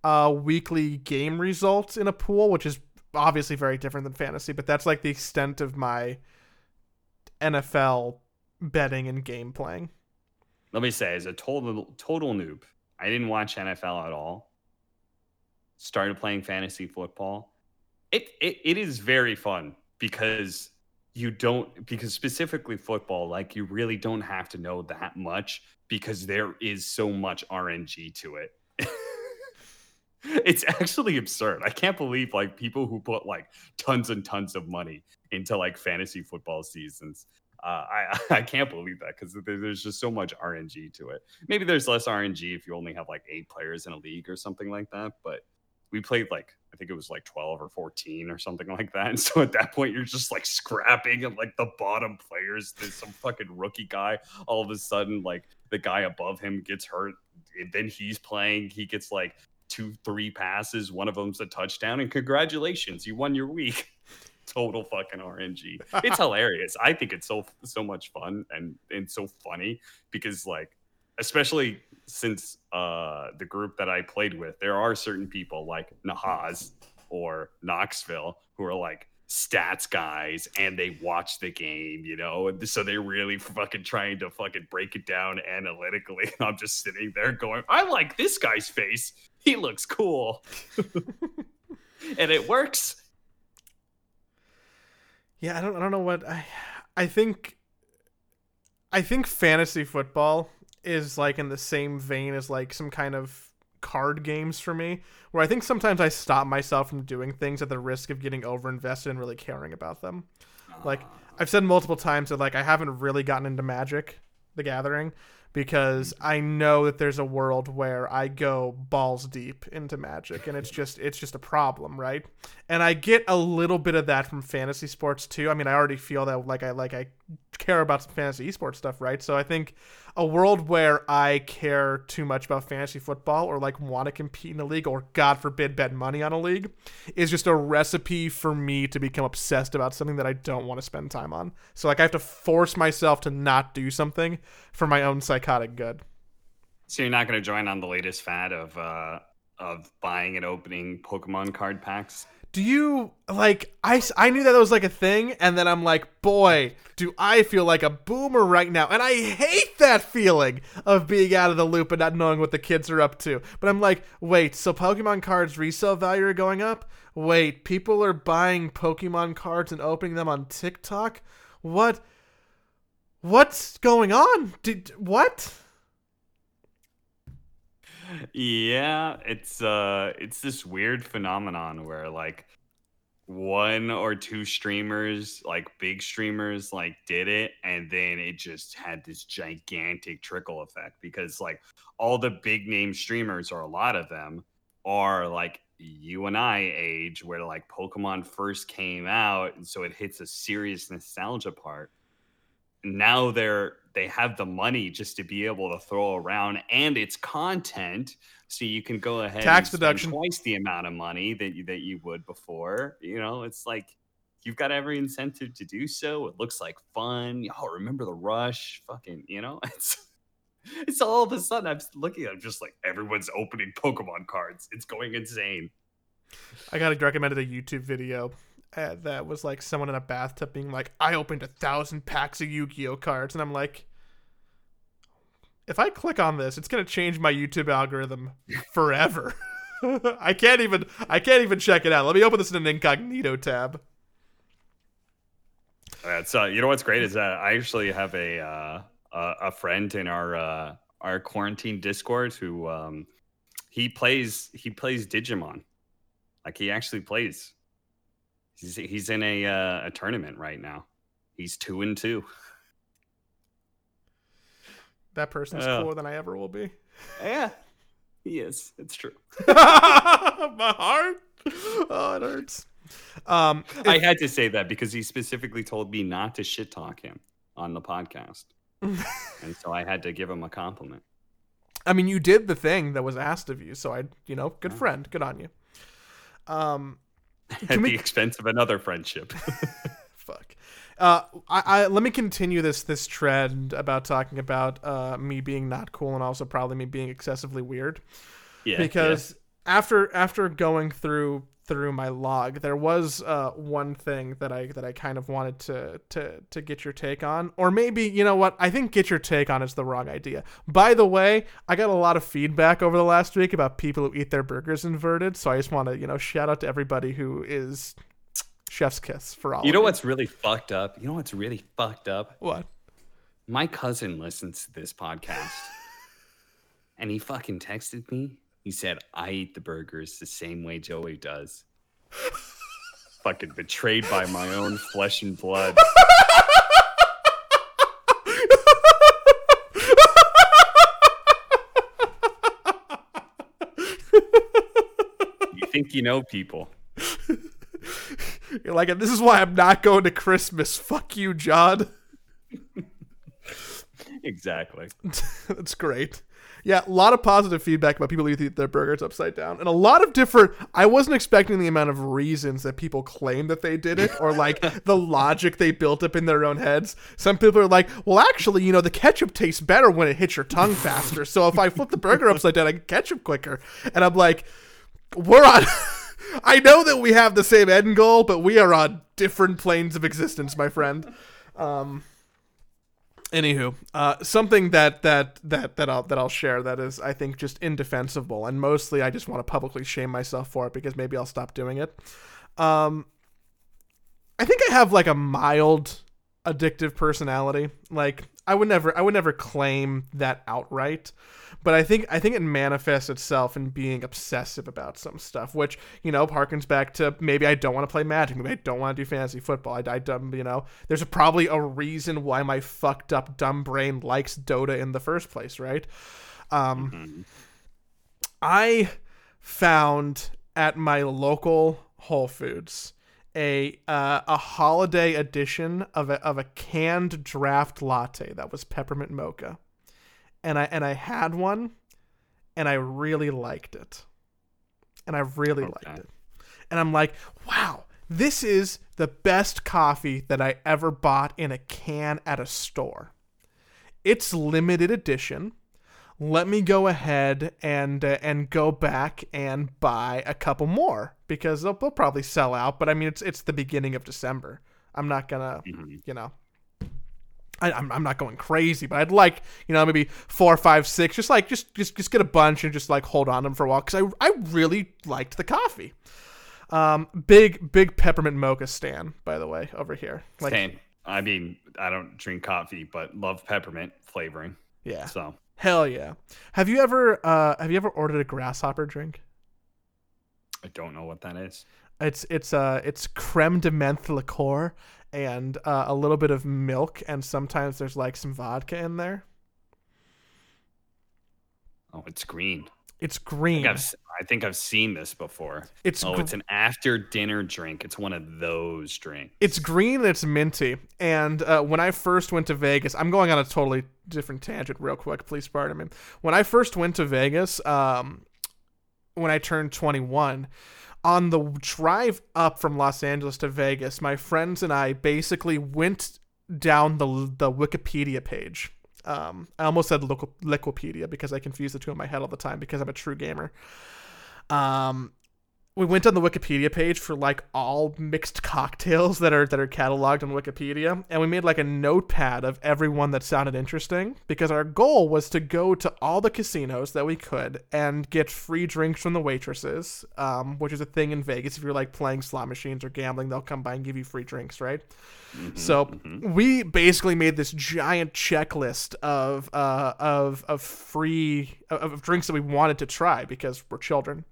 uh, weekly game results in a pool, which is obviously very different than fantasy, but that's like the extent of my NFL betting and game playing. let me say, as a total total noob, I didn't watch NFL at all. Started playing fantasy football. It it, it is very fun because you don't because specifically football, like you really don't have to know that much because there is so much RNG to it. it's actually absurd. I can't believe like people who put like tons and tons of money into like fantasy football seasons. Uh, I I can't believe that because there's just so much RNG to it. Maybe there's less RNG if you only have like eight players in a league or something like that. But we played like I think it was like 12 or 14 or something like that. And so at that point, you're just like scrapping and like the bottom players. There's some fucking rookie guy. All of a sudden, like the guy above him gets hurt. Then he's playing. He gets like two, three passes. One of them's a touchdown. And congratulations, you won your week. Total fucking RNG. It's hilarious. I think it's so so much fun and and so funny because like especially since uh the group that I played with, there are certain people like Nahaz or Noxville who are like stats guys and they watch the game, you know, and so they're really fucking trying to fucking break it down analytically. And I'm just sitting there going, I like this guy's face. He looks cool. and it works. Yeah, I don't I don't know what I I think I think fantasy football is like in the same vein as like some kind of card games for me where I think sometimes I stop myself from doing things at the risk of getting overinvested and really caring about them. Like ah. I've said multiple times that like I haven't really gotten into Magic the Gathering because I know that there's a world where I go balls deep into magic and it's just it's just a problem, right? And I get a little bit of that from fantasy sports too. I mean, I already feel that like I like I care about some fantasy esports stuff, right? So I think a world where I care too much about fantasy football or like want to compete in a league or god forbid bet money on a league is just a recipe for me to become obsessed about something that I don't want to spend time on. So like I have to force myself to not do something for my own psychotic good. So you're not going to join on the latest fad of uh of buying and opening Pokemon card packs? Do you like I, I knew that was like a thing and then i'm like boy do i feel like a boomer right now. And i hate that feeling of being out of the loop and not knowing what the kids are up to. But i'm like wait so pokemon cards resale value are going up? Wait people are buying pokemon cards and opening them on tiktok? What what's going on? Did what yeah, it's uh it's this weird phenomenon where like one or two streamers, like big streamers, like did it, and then it just had this gigantic trickle effect because like all the big name streamers, or a lot of them, are like you and I age where like Pokemon first came out, and so it hits a serious nostalgia part. Now they're they have the money just to be able to throw around and it's content. So you can go ahead tax deduction. twice the amount of money that you that you would before. You know it's like you've got every incentive to do so. It looks like fun. Oh remember the rush? Fucking you know it's it's all of a sudden i'm looking i'm just like everyone's opening pokemon cards. It's going insane. I got recommended a youtube video uh, that was like someone in a bathtub being like, "I opened a thousand packs of Yu-Gi-Oh cards," and I'm like, if I click on this, it's gonna change my YouTube algorithm forever. I can't even I can't even check it out. Let me open this in an incognito tab. That's uh, you know what's great is that I actually have a uh, a friend in our uh, our quarantine Discord who um, he plays he plays Digimon, like he actually plays. He's he's in a uh, a tournament right now. He's two and two. That person's uh, cooler than I ever will be. Yeah, he is. It's true. My heart. Oh, it hurts. Um, if, I had to say that because he specifically told me not to shit talk him on the podcast, and so I had to give him a compliment. I mean, you did the thing that was asked of you, so I, you know, good friend, good on you. Um, at we... the expense of another friendship. Uh, I, I let me continue this this trend about talking about uh me being not cool and also probably me being excessively weird. Yeah. Because yeah. after after going through through my log, there was uh, one thing that I that I kind of wanted to to to get your take on, or maybe you know what? I think get your take on is the wrong idea. By the way, I got a lot of feedback over the last week about people who eat their burgers inverted, so I just want to you know shout out to everybody who is chef's kiss for all. You know what's really fucked up? You know what's really fucked up? What? My cousin listens to this podcast, and he fucking texted me he said, I eat the burgers the same way Joey does. Fucking betrayed by my own flesh and blood. you think you know people. You're like, this is why I'm not going to Christmas. Fuck you, John. exactly. That's great. Yeah, a lot of positive feedback about people who eat their burgers upside down, and a lot of different. I wasn't expecting the amount of reasons that people claim that they did it, or like the logic they built up in their own heads. Some people are like, "Well, actually, you know, the ketchup tastes better when it hits your tongue faster. So if I flip the burger upside down, I get ketchup quicker." And I'm like, "We're on." I know that we have the same end goal, but we are on different planes of existence, my friend. Um, Anywho, uh, something that that that that I'll that I'll share that is I think just indefensible, and mostly I just want to publicly shame myself for it because maybe I'll stop doing it. Um, I think I have like a mild addictive personality. Like I would never I would never claim that outright. But I think I think it manifests itself in being obsessive about some stuff, which you know harkens back to maybe I don't want to play Magic, maybe I don't want to do fantasy football. I, I dumb, you know, there's a, probably a reason why my fucked up dumb brain likes Dota in the first place, right? Um, Mhm. I found at my local Whole Foods a uh, a holiday edition of a of a canned draft latte that was peppermint mocha, and I and I had one, and I really liked it, and I really Okay. liked it, and I'm like, wow, this is the best coffee that I ever bought in a can at a store. It's limited edition let me go ahead and uh, and go back and buy a couple more because they'll, they'll probably sell out. But I mean, it's it's the beginning of December. I'm not gonna, Mhm. you know, I, I'm I'm not going crazy, but I'd like you know maybe four, five, six, just like just just just get a bunch and just like hold on to them for a while because I I really liked the coffee. Um, big big peppermint mocha stan by the way over here. Like Same. I mean, I don't drink coffee, but love peppermint flavoring. yeah, So hell yeah. Have you ever uh have you ever ordered a grasshopper drink? I don't know what that is. It's it's uh it's creme de menthe liqueur and uh, a little bit of milk and sometimes there's like some vodka in there. Oh, it's green. It's I green. think I've, I think I've seen this before. It's oh, gr- it's an after dinner drink. It's one of those drinks. it's green and it's minty. And uh, when I first went to Vegas, I'm going on a totally different tangent real quick. Please pardon me. When I first went to Vegas, um, when I turned 21, on the drive up from Los Angeles to Vegas, my friends and I basically went down the the Wikipedia page. Um, I almost said Liqu- Liquipedia because I confuse the two in my head all the time because I'm a true gamer. Um, we went on the Wikipedia page for like all mixed cocktails that are that are cataloged on Wikipedia, and we made like a notepad of everyone that sounded interesting because our goal was to go to all the casinos that we could and get free drinks from the waitresses, um, which is a thing in Vegas. If you're like playing slot machines or gambling, they'll come by and give you free drinks, right? Mhm, So mhm. we basically made this giant checklist of uh, of of free of, of drinks that we wanted to try because we're children.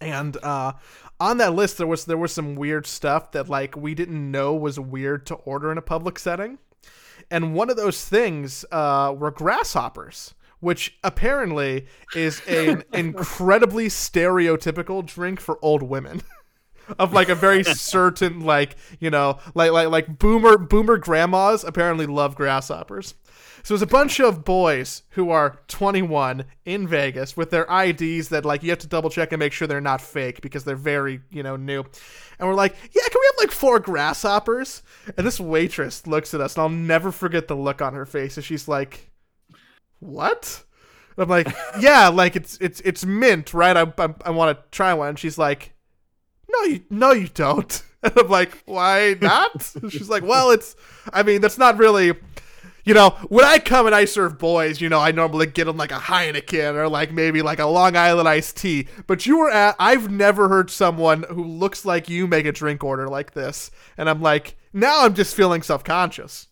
And uh, on that list, there was there was some weird stuff that like we didn't know was weird to order in a public setting. And one of those things uh, were grasshoppers, which apparently is an incredibly stereotypical drink for old women. of like a very certain like you know like like like boomer boomer grandmas apparently love grasshoppers so there's a bunch of boys who are 21 in Vegas with their IDs that like you have to double check and make sure they're not fake because they're very you know new. And we're like yeah can we have like four grasshoppers? And this waitress looks at us and I'll never forget the look on her face as she's like what? And I'm like yeah like it's it's it's mint right? I I, I want to try one. And she's like no you no you don't. And i'm like why not? She's like well it's i mean that's not really you know when i come and i serve boys you know i normally get them like a heineken or like maybe like a long island iced tea but you were at i've never heard someone who looks like you make a drink order like this and i'm like now i'm just feeling self-conscious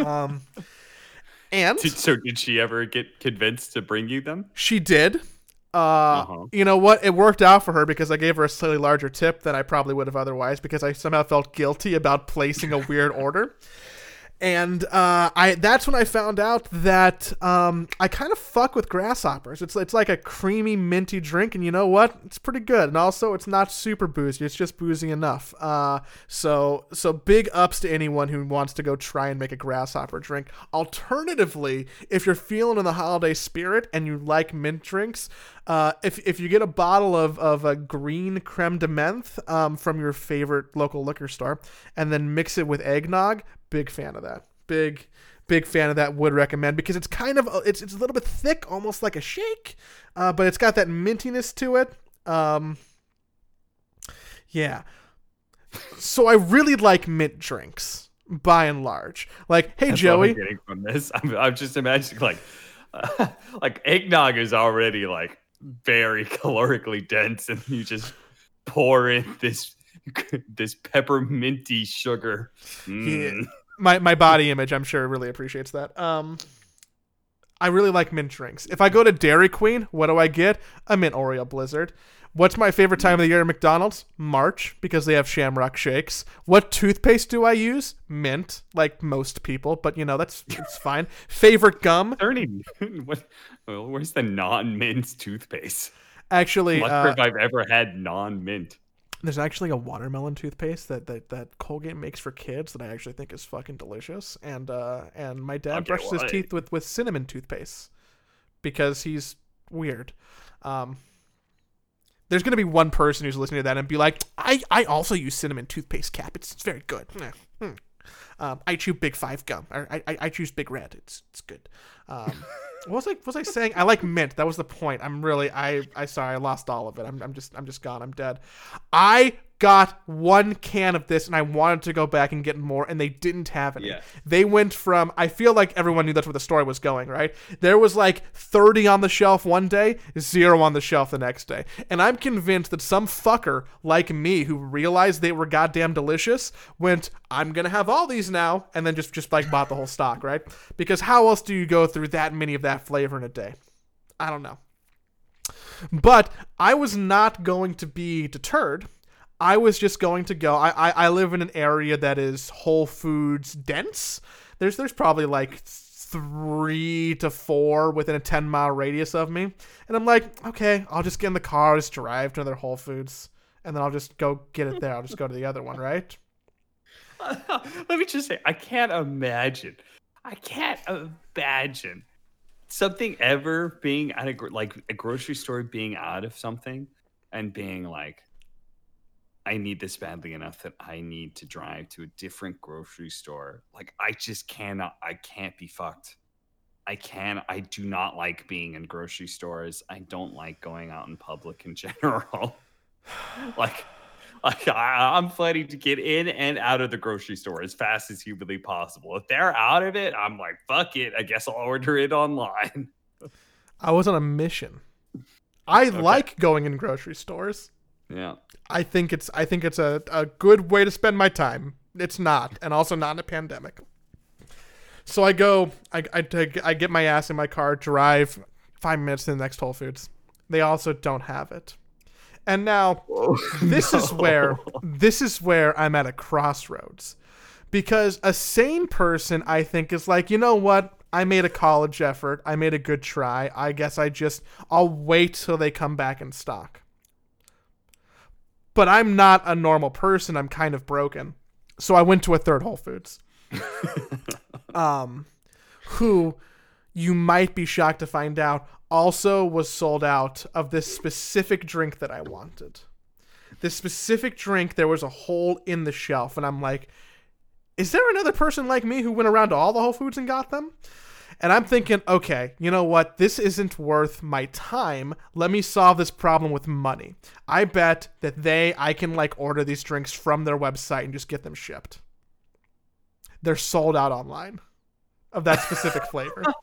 um and Did, so did she ever get convinced to bring you them? she did. Uh, Uh-huh. You know what? It worked out for her because I gave her a slightly larger tip than I probably would have otherwise because I somehow felt guilty about placing a weird order. And uh, I that's when I found out that um, I kind of fuck with grasshoppers. It's it's like a creamy minty drink, and you know what? It's pretty good. And also, it's not super boozy. It's just boozy enough. Uh, so so big ups to anyone who wants to go try and make a grasshopper drink. Alternatively, if you're feeling in the holiday spirit and you like mint drinks, uh, if if you get a bottle of of a green creme de menthe um, from your favorite local liquor store, and then mix it with eggnog, big fan of that. Big big fan of that. Would recommend because it's kind of it's it's a little bit thick, almost like a shake, uh, but it's got that mintiness to it. Um, yeah. So I really like mint drinks by and large. Like, hey That's what I'm Joey, getting from this, I'm, I'm just imagining like, like eggnog is already like very calorically dense, and you just pour in this this pepperminty sugar. Mm. My my body image, I'm sure, really appreciates that. Um, I really like mint drinks. If I go to Dairy Queen, what do I get? A mint Oreo Blizzard. What's my favorite time of the year at McDonald's? March, because they have shamrock shakes. What toothpaste do I use? Mint, like most people, but you know, that's it's fine. Favorite gum? Ernie, what, well, where's the non-mint toothpaste? Actually, uh, if I've ever had non-mint. There's actually a watermelon toothpaste that, that, that Colgate makes for kids that I actually think is fucking delicious. And uh, and my dad Okay, brushes well, his I- teeth with, with cinnamon toothpaste because he's weird. Um, there's gonna be one person who's listening to that and be like, I, I also use cinnamon toothpaste cap. It's, it's very good. Hmm, hmm. Um, I chew Big Five gum. Or I, I I choose Big Red. It's it's good. Um, what was I was I saying? I like mint. That was the point. I'm really I I sorry I lost all of it. I'm I'm just I'm just gone. I'm dead. I got one can of this and I wanted to go back and get more and they didn't have any. Yeah. They went from I feel like everyone knew that's where the story was going, right? There was like 30 on the shelf one day, zero on the shelf the next day. And I'm convinced that some fucker like me who realized they were goddamn delicious went, I'm going to have all these now and then just just like bought the whole stock, right? Because how else do you go through that many of that flavor in a day? I don't know. But I was not going to be deterred. I was just going to go. I, I, I live in an area that is Whole Foods dense. There's there's probably like three to four within a ten mile radius of me, and I'm like, okay, I'll just get in the car, just drive to another Whole Foods, and then I'll just go get it there. I'll just go to the other one, right? Let me just say, I can't imagine. I can't imagine something ever being at a like a grocery store being out of something and being like, I need this badly enough that I need to drive to a different grocery store. Like I just cannot. I can't be fucked. I can. I do not like being in grocery stores. I don't like going out in public in general. like like I, I'm planning to get in and out of the grocery store as fast as humanly possible. If they're out of it, I'm like, fuck it. I guess I'll order it online. I was on a mission. I like going in grocery stores. Yeah. I think it's I think it's a, a good way to spend my time. It's not, and also not in a pandemic. So I go, I, I, take, I get my ass in my car, drive five minutes to the next Whole Foods. They also don't have it. And now oh, this is where this is where I'm at a crossroads. Because a sane person I think is like, you know what? I made a college effort. I made a good try. I guess I just I'll wait till they come back in stock. But I'm not a normal person. I'm kind of broken. So I went to a third Whole Foods. um who you might be shocked to find out also was sold out of this specific drink that I wanted. This specific drink, there was a hole in the shelf, and I'm like, is there another person like me who went around to all the Whole Foods and got them? And I'm thinking, okay, you know what? This isn't worth my time. Let me solve this problem with money. I bet that they, I can like order these drinks from their website and just get them shipped. They're sold out online of that specific flavor.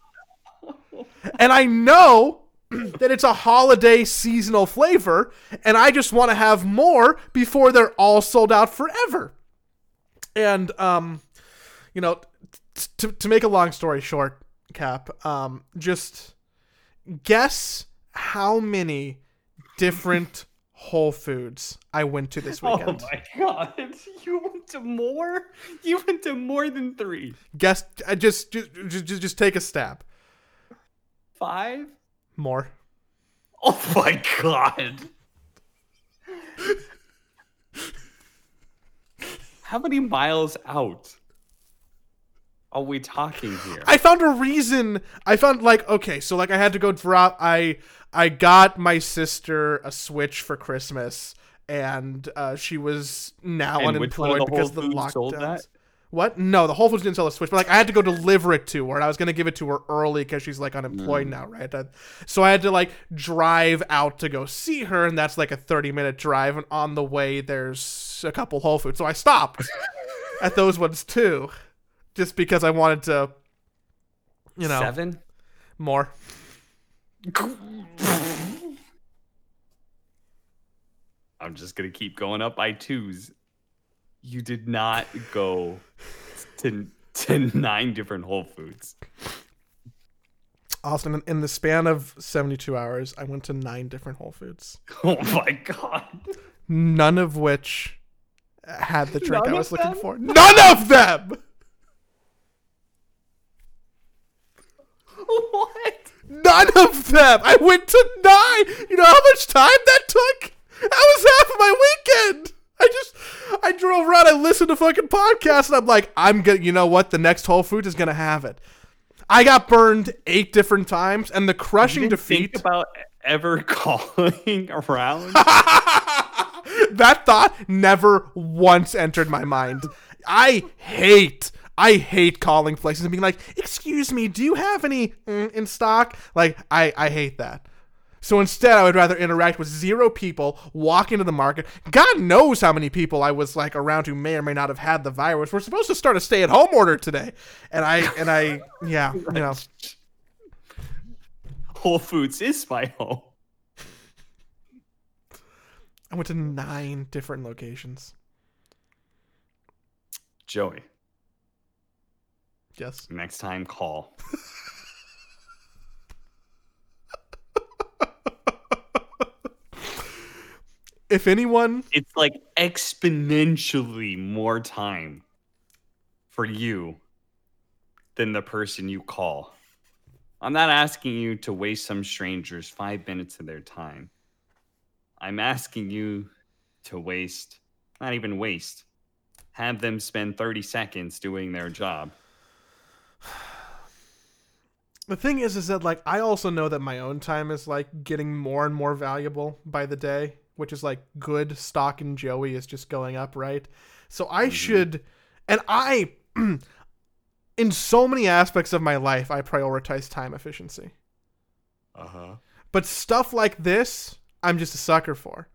And I know that it's a holiday seasonal flavor, and I just want to have more before they're all sold out forever. And um, you know, t- to to make a long story short, Cap, um, just guess how many different Whole Foods I went to this weekend. Oh my god. You went to more? You went to more than three. Guess, uh, just, just just just take a stab. Five? More. Oh my god. How many miles out are we talking here? I found a reason. I found like okay, so like I had to go drop. I I got my sister a Switch for Christmas, and uh, she was now And which one of unemployed the because the Whole Foods sold lockdowns. What? No, the Whole Foods didn't sell a Switch, but like I had to go deliver it to her, and I was gonna give it to her early because she's like unemployed Mm. now, right? So I had to like drive out to go see her, and that's like a thirty minute drive, and on the way there's a couple Whole Foods, so I stopped at those ones too, just because I wanted to, you know, Seven? more. I'm just gonna keep going up by twos. You did not go to to nine different Whole Foods. Austin, in- in the span of 72 hours, I went to nine different Whole Foods, Oh my god. none of which had the drink None I was looking them? for. None of them! what? None of them! I went to nine! You know how much time that took? That was half of my weekend! I just, I drove around, I listened to fucking podcasts, and I'm like, I'm gonna, you know what? The next Whole Foods is gonna have it. I got burned eight different times, and the crushing defeat. think about ever calling around? that thought never once entered my mind. I hate, I hate calling places and being like, "Excuse me, do you have any mm, in stock?" Like, I, I hate that. So instead, I would rather interact with zero people, walk into the market. God knows how many people I was like around who may or may not have had the virus. We're supposed to start a stay-at-home order today, and I, and I, yeah, you know, Whole Foods is my home. I went to nine different locations. Joey, Yes. next time call. If anyone It's like exponentially more time for you than the person you call. I'm not asking you to waste some stranger's five minutes of their time. I'm asking you to waste, not even waste, have them spend 30 seconds doing their job. The thing is, is that like I also know that my own time is like getting more and more valuable by the day, which is like good stock in Joey is just going up, right? So I should, and I, in so many aspects of my life, I prioritize time efficiency. Uh huh. But stuff like this, I'm just a sucker for.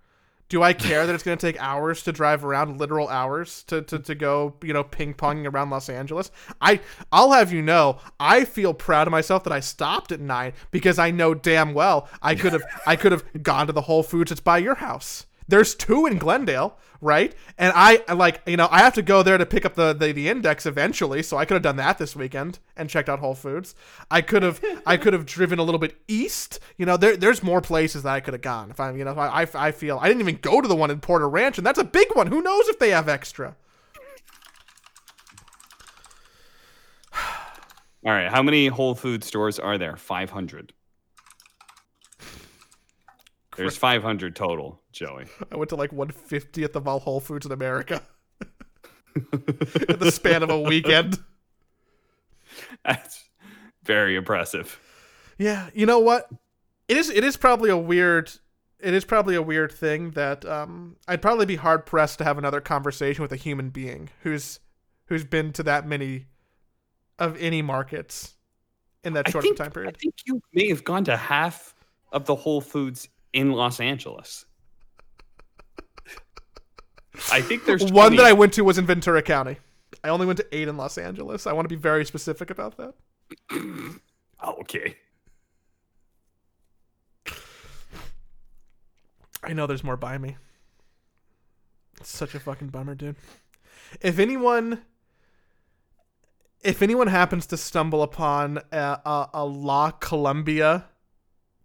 Do I care that it's going to take hours to drive around, literal hours to, to, to go, you know, ping ponging around Los Angeles? I I'll have you know, I feel proud of myself that I stopped at nine because I know damn well I could have I could have gone to the Whole Foods that's by your house. There's two in Glendale, right? And I like you know I have to go there to pick up the, the the index eventually, so I could have done that this weekend and checked out Whole Foods. I could have I could have driven a little bit east. You know, there there's more places that I could have gone. If I you know I, I I feel I didn't even go to the one in Porter Ranch, and that's a big one. Who knows if they have extra? All right. How many Whole Food stores are there? 500. There's 500 total, Joey. I went to like 150th of all Whole Foods in America in the span of a weekend. That's very impressive. Yeah, you know what? It is. It is probably a weird. It is probably a weird thing that um, I'd probably be hard pressed to have another conversation with a human being who's who's been to that many of any markets in that short think, time period. I think you may have gone to half of the Whole Foods in Los Angeles. I think there's One that I went to was in Ventura County. I only went to eight in Los Angeles. I want to be very specific about that. Oh, okay. I know there's more by me. It's such a fucking bummer, dude. If anyone if anyone happens to stumble upon a, a, a La Colombe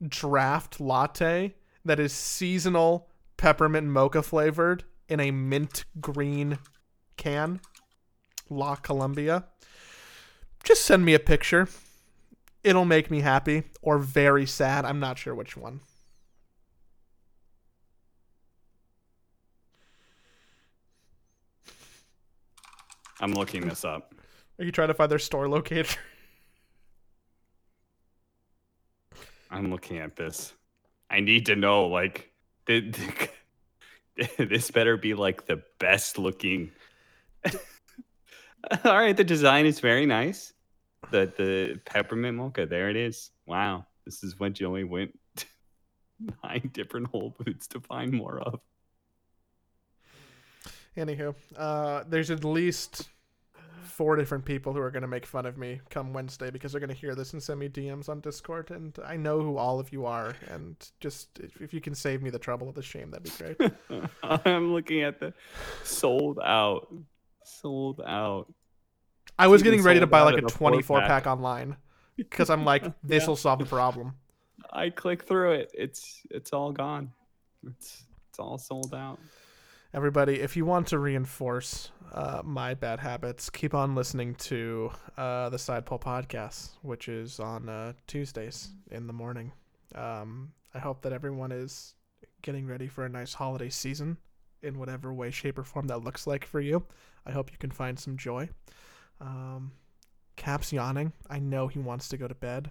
draft latte that is seasonal peppermint mocha flavored in a mint green can, La Colombe, just send me a picture. It'll make me happy or very sad. I'm not sure which one. I'm looking this up. Are you trying to find their store locator? I'm looking at this. I need to know, like, th- th- this better be like the best looking. All right, the design is very nice. The the peppermint mocha, there it is. Wow, this is what Joey went nine different Whole Foods to find more of. Anywho, uh, there's at least four different people who are going to make fun of me come Wednesday because they're going to hear this and send me DMs on Discord, and I know who all of you are. And just if, you can save me the trouble of the shame, that'd be great. I'm looking at the sold out, sold out. I was even getting ready to buy like a a 24 pack. pack online because I'm like, this Yeah. will solve the problem. I click through it. It's it's all gone. It's it's all sold out. Everybody, if you want to reinforce uh, my bad habits, keep on listening to uh, the Side Pole podcast, which is on uh, Tuesdays in the morning. Um, I hope that everyone is getting ready for a nice holiday season in whatever way, shape, or form that looks like for you. I hope you can find some joy. Um, Cap's yawning. I know he wants to go to bed.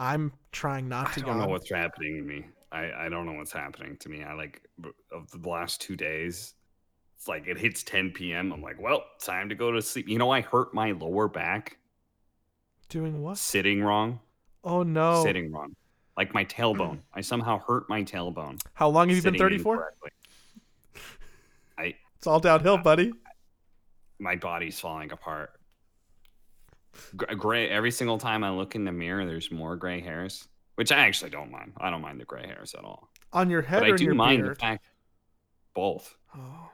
I'm trying not to. I don't yawn. know what's happening to me. I, I don't know what's happening to me. I like of the last two days. It's like it hits 10 p.m. I'm like, well, time to go to sleep. You know, I hurt my lower back Doing what? sitting wrong, Oh no! sitting wrong, like my tailbone. I somehow hurt my tailbone. How long have you been 34? I It's all downhill, buddy. my body's falling apart. Gray every single time I look in the mirror, there's more gray hairs, which I actually don't mind. I don't mind the gray hairs at all. On your head but or I do your mind beard? the fact both. Oh.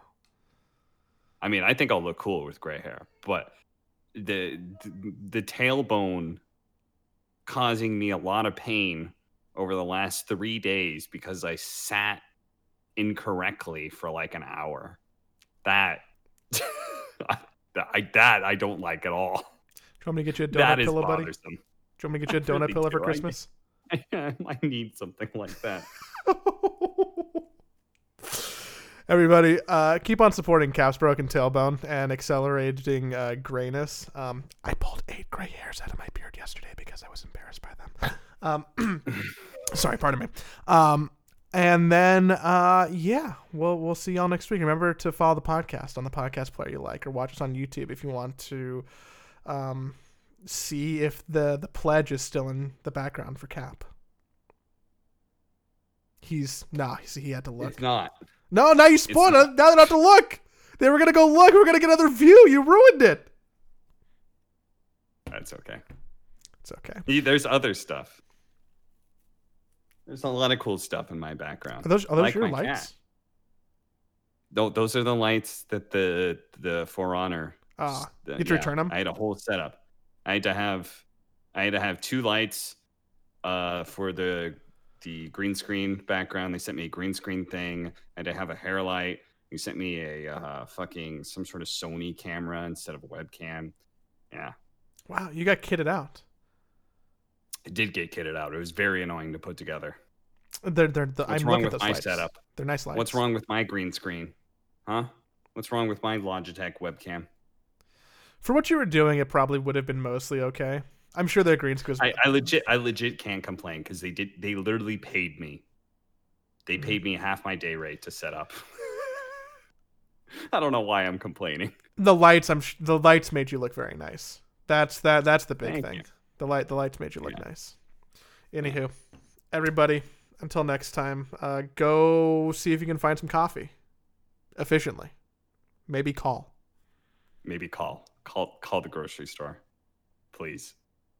I mean, I think I'll look cool with gray hair, but the the, the tailbone causing me a lot of pain over the last three days because I sat incorrectly for like an hour. That I that I don't like at all. Do you want me to get you a donut That pillow, buddy? Do you want me to get you a donut pillow for do. I-? I need something like that. Everybody, uh, keep on supporting Cap's Broken Tailbone and accelerating uh, grayness. Um, I pulled eight gray hairs out of my beard yesterday because I was embarrassed by them. Um, sorry, pardon me. Um, and then, uh, yeah, we'll we'll see y'all next week. Remember to follow the podcast on the podcast player you like, or watch us on YouTube if you want to um, see if the the pledge is still in the background for Cap. He's nah. He had to look. It's not. No, now you spoiled it. Now they don't have to look. They were gonna go look. We are gonna get another view. You ruined it. That's okay. It's okay. There's other stuff. There's a lot of cool stuff in my background. Are those are those Like your lights? cat. Those are the lights that the the For Honor. Ah, the- you to return 'em? I had a whole setup. I had to have, I had to have two lights, uh, for the the green screen background. They sent me a green screen thing. I had to have a hair light. You sent me a uh, fucking some sort of Sony camera instead of a webcam. Yeah, wow, you got kitted out. it did get kitted out. It was very annoying to put together. They're they're. The, What's I'm wrong with my lights. setup? They're nice lights. What's wrong with my green screen? Huh? What's wrong with my Logitech webcam? For what you were doing, it probably would have been mostly okay. I'm sure their green screens. I, I legit I legit can't complain because they did they literally paid me. They Mhm. paid me half my day rate to set up. I don't know why I'm complaining. the lights. I'm sh- the lights made you look very nice. That's that. That's the big Thank thing. you. The light. The lights made you look Yeah. nice. Anywho, everybody. Until next time, uh, go see if you can find some coffee efficiently. Maybe call. Maybe call. Call call the grocery store. Please.